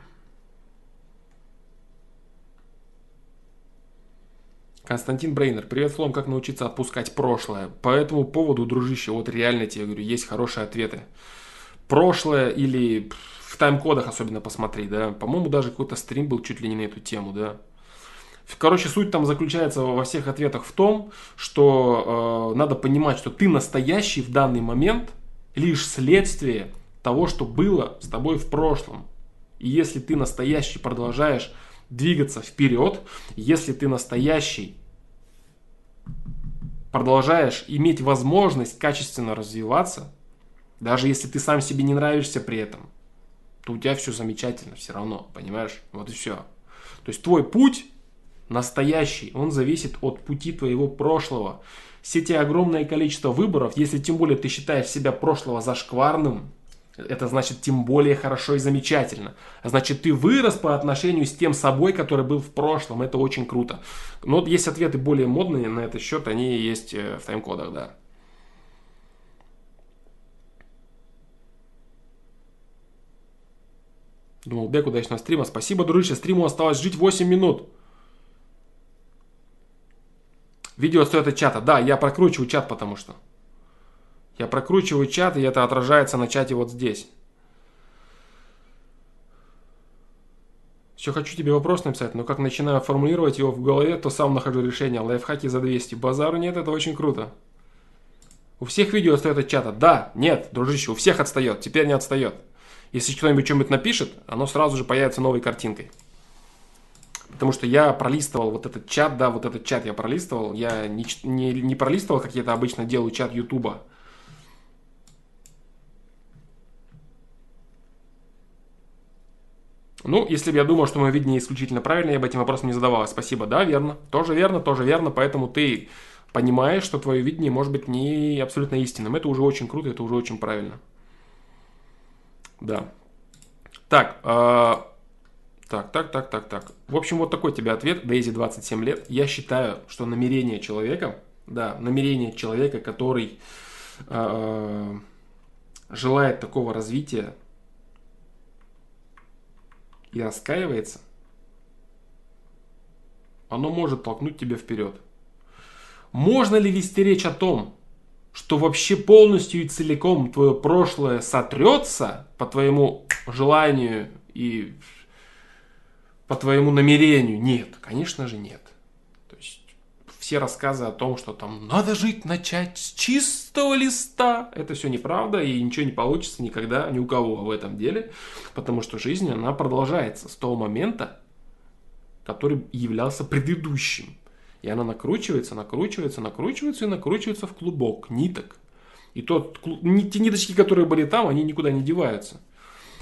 Константин Брейнер, привет, Флом, как научиться отпускать прошлое? По этому поводу, дружище, вот реально тебе говорю, есть хорошие ответы. Прошлое или в тайм-кодах особенно посмотри, да. По-моему, даже какой-то стрим был чуть ли не на эту тему, да. Короче, суть там заключается во всех ответах в том, что э, надо понимать, что ты настоящий в данный момент лишь следствие того, что было с тобой в прошлом. И если ты настоящий продолжаешь двигаться вперед, если ты настоящий продолжаешь иметь возможность качественно развиваться, даже если ты сам себе не нравишься при этом, то у тебя все замечательно все равно, понимаешь? Вот и все. То есть твой путь настоящий, он зависит от пути твоего прошлого. Все те огромное количество выборов, если тем более ты считаешь себя прошлого зашкварным, это значит тем более хорошо и замечательно. Значит, ты вырос по отношению с тем собой, который был в прошлом. Это очень круто. Но есть ответы более модные на этот счет, они есть э, в тайм-кодах, да. Думал, Бек, удачного стрима. Спасибо, дружище. Стриму осталось жить 8 минут. Видео стоит от чата. Да, я прокручиваю чат, потому что. Я прокручиваю чат, и это отражается на чате вот здесь. Все хочу тебе вопрос написать, но как начинаю формулировать его в голове, то сам нахожу решение. Лайфхаки за 200. Базару нет, это очень круто. У всех видео отстает от чата. Да, нет, дружище, у всех отстает. Теперь не отстает. Если кто-нибудь что-нибудь напишет, оно сразу же появится новой картинкой. Потому что я пролистывал вот этот чат, да, вот этот чат я пролистывал. Я не, не, не пролистывал, как я это обычно делаю, чат Ютуба. Ну, если бы я думал, что мое видение исключительно правильное, я бы этим вопросом не задавалась. Спасибо. Да, верно. Тоже верно, тоже верно. Поэтому ты понимаешь, что твое видение может быть не абсолютно истинным. Это уже очень круто, это уже очень правильно. Да. Так, э, так, так, так, так, так. В общем, вот такой тебе ответ. Дейзи 27 лет. Я считаю, что намерение человека, да, намерение человека, который э, желает такого развития, и раскаивается, оно может толкнуть тебя вперед. Можно ли вести речь о том, что вообще полностью и целиком твое прошлое сотрется по твоему желанию и по твоему намерению? Нет, конечно же нет все рассказы о том, что там надо жить, начать с чистого листа, это все неправда и ничего не получится никогда ни у кого в этом деле, потому что жизнь, она продолжается с того момента, который являлся предыдущим. И она накручивается, накручивается, накручивается и накручивается в клубок ниток. И тот, те ниточки, которые были там, они никуда не деваются.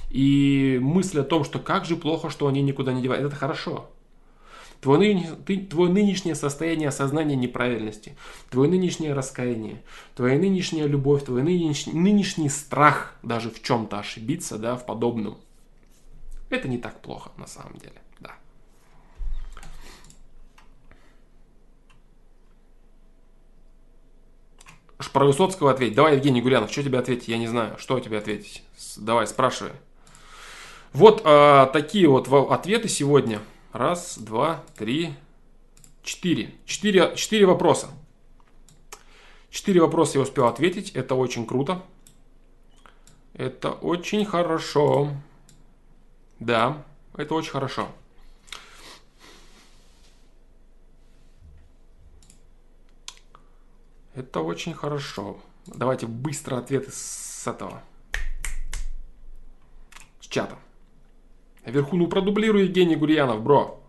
И мысль о том, что как же плохо, что они никуда не деваются, это хорошо. Твое, ты, твое нынешнее состояние осознания неправильности, твое нынешнее раскаяние, твоя нынешняя любовь, твой нынешний, нынешний страх даже в чем-то ошибиться, да, в подобном. Это не так плохо на самом деле, да. Про Высоцкого ответь. Давай, Евгений Гулянов, что тебе ответить? Я не знаю, что тебе ответить. Давай, спрашивай. Вот э, такие вот ответы сегодня. Раз, два, три, четыре. Четыре, четыре вопроса. Четыре вопроса я успел ответить. Это очень круто. Это очень хорошо. Да, это очень хорошо. Это очень хорошо. Давайте быстро ответы с этого. С чата. Вверху, ну продублируй Евгений Гурьянов, бро.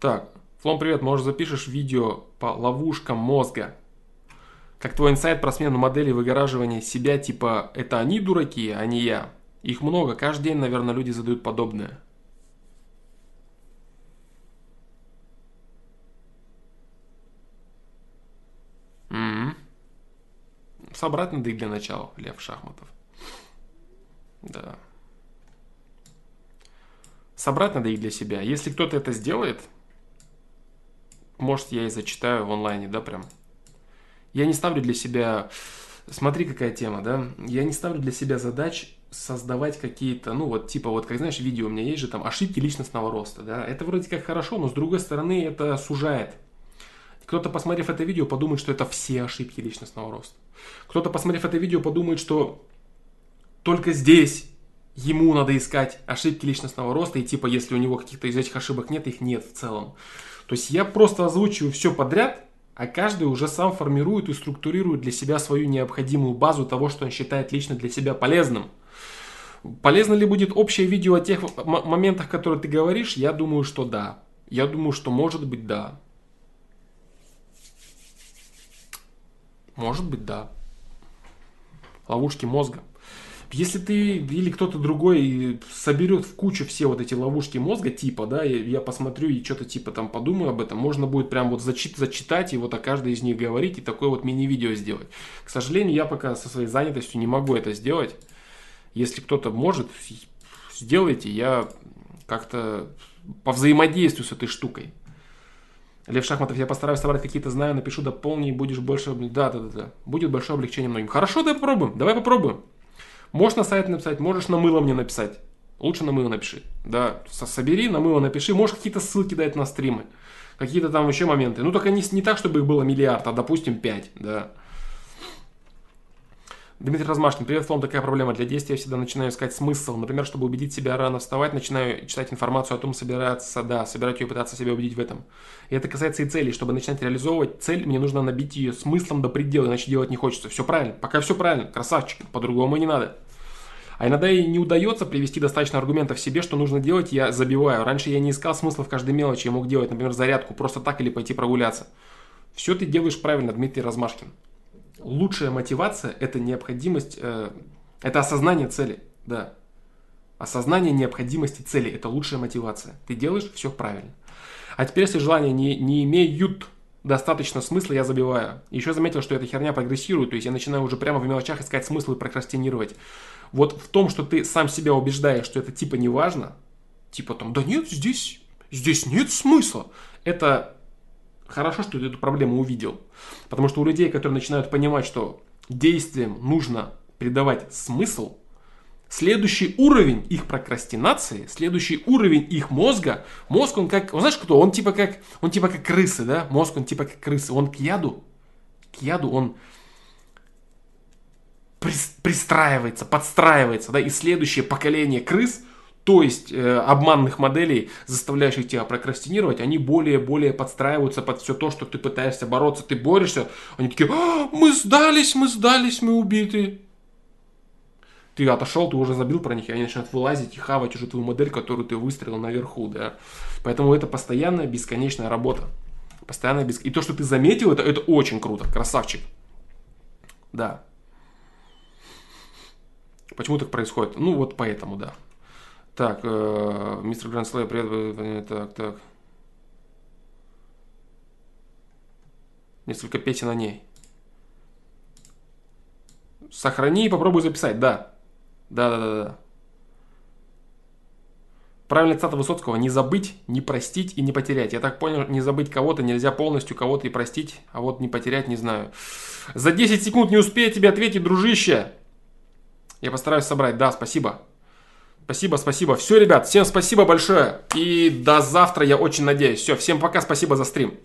Так, Флом, привет, может запишешь видео по ловушкам мозга? Как твой инсайт про смену модели выгораживания себя, типа, это они дураки, а не я? Их много, каждый день, наверное, люди задают подобное. М-м. Собрать надо их для начала, Лев Шахматов. Да. Собрать надо их для себя. Если кто-то это сделает, может, я и зачитаю в онлайне, да, прям. Я не ставлю для себя... Смотри, какая тема, да? Я не ставлю для себя задач создавать какие-то, ну вот типа вот, как знаешь, видео у меня есть же там ошибки личностного роста, да? Это вроде как хорошо, но с другой стороны это сужает. Кто-то, посмотрев это видео, подумает, что это все ошибки личностного роста. Кто-то, посмотрев это видео, подумает, что только здесь ему надо искать ошибки личностного роста, и типа, если у него каких-то из этих ошибок нет, их нет в целом. То есть я просто озвучиваю все подряд, а каждый уже сам формирует и структурирует для себя свою необходимую базу того, что он считает лично для себя полезным. Полезно ли будет общее видео о тех моментах, которые ты говоришь? Я думаю, что да. Я думаю, что может быть да. Может быть да. Ловушки мозга. Если ты или кто-то другой соберет в кучу все вот эти ловушки мозга, типа, да, я посмотрю и что-то типа там подумаю об этом, можно будет прям вот зачит, зачитать и вот о каждой из них говорить и такое вот мини-видео сделать. К сожалению, я пока со своей занятостью не могу это сделать. Если кто-то может, сделайте, я как-то повзаимодействую с этой штукой. Лев Шахматов, я постараюсь собрать какие-то знания, напишу, дополни, будешь больше... Да, да, да, да. Будет большое облегчение многим. Хорошо, давай попробуем. Давай попробуем. Можешь на сайт написать, можешь на мыло мне написать. Лучше на мыло напиши. Да, собери, на мыло напиши. Можешь какие-то ссылки дать на стримы. Какие-то там еще моменты. Ну, только не, не так, чтобы их было миллиард, а, допустим, 5. Да. Дмитрий Размашкин, привет, Флом, такая проблема. Для действия я всегда начинаю искать смысл. Например, чтобы убедить себя рано вставать, начинаю читать информацию о том, собираться, да, собирать ее и пытаться себя убедить в этом. И это касается и целей. Чтобы начинать реализовывать цель, мне нужно набить ее смыслом до предела, иначе делать не хочется. Все правильно, пока все правильно, красавчик, по-другому не надо. А иногда и не удается привести достаточно аргументов себе, что нужно делать, я забиваю. Раньше я не искал смысла в каждой мелочи, я мог делать, например, зарядку просто так или пойти прогуляться. Все ты делаешь правильно, Дмитрий Размашкин лучшая мотивация – это необходимость, э, это осознание цели, да. Осознание необходимости цели – это лучшая мотивация. Ты делаешь все правильно. А теперь, если желания не, не имеют достаточно смысла, я забиваю. Еще заметил, что эта херня прогрессирует, то есть я начинаю уже прямо в мелочах искать смысл и прокрастинировать. Вот в том, что ты сам себя убеждаешь, что это типа не важно, типа там, да нет, здесь, здесь нет смысла. Это хорошо, что ты эту проблему увидел. Потому что у людей, которые начинают понимать, что действиям нужно придавать смысл, следующий уровень их прокрастинации, следующий уровень их мозга, мозг он как, он знаешь кто? Он типа как, он типа как крысы, да? Мозг он типа как крысы, он к яду, к яду он пристраивается, подстраивается, да, и следующее поколение крыс то есть э, обманных моделей, заставляющих тебя прокрастинировать, они более-более подстраиваются под все то, что ты пытаешься бороться, ты борешься. Они такие, а, мы сдались, мы сдались, мы убиты. Ты отошел, ты уже забил про них, и они начинают вылазить и хавать уже твою модель, которую ты выстрелил наверху, да. Поэтому это постоянная бесконечная работа. Постоянная беск... И то, что ты заметил, это, это очень круто, красавчик. Да. Почему так происходит? Ну, вот поэтому, да. Так, э, мистер Грандслей, привет. Так, так. Несколько песен о ней. Сохрани и попробуй записать, да. Да, да, да, да. Правильная цитата Высоцкого. Не забыть, не простить и не потерять. Я так понял, не забыть кого-то нельзя полностью кого-то и простить, а вот не потерять не знаю. За 10 секунд не успею тебе ответить, дружище. Я постараюсь собрать. Да, спасибо. Спасибо, спасибо. Все, ребят, всем спасибо большое. И до завтра, я очень надеюсь. Все, всем пока, спасибо за стрим.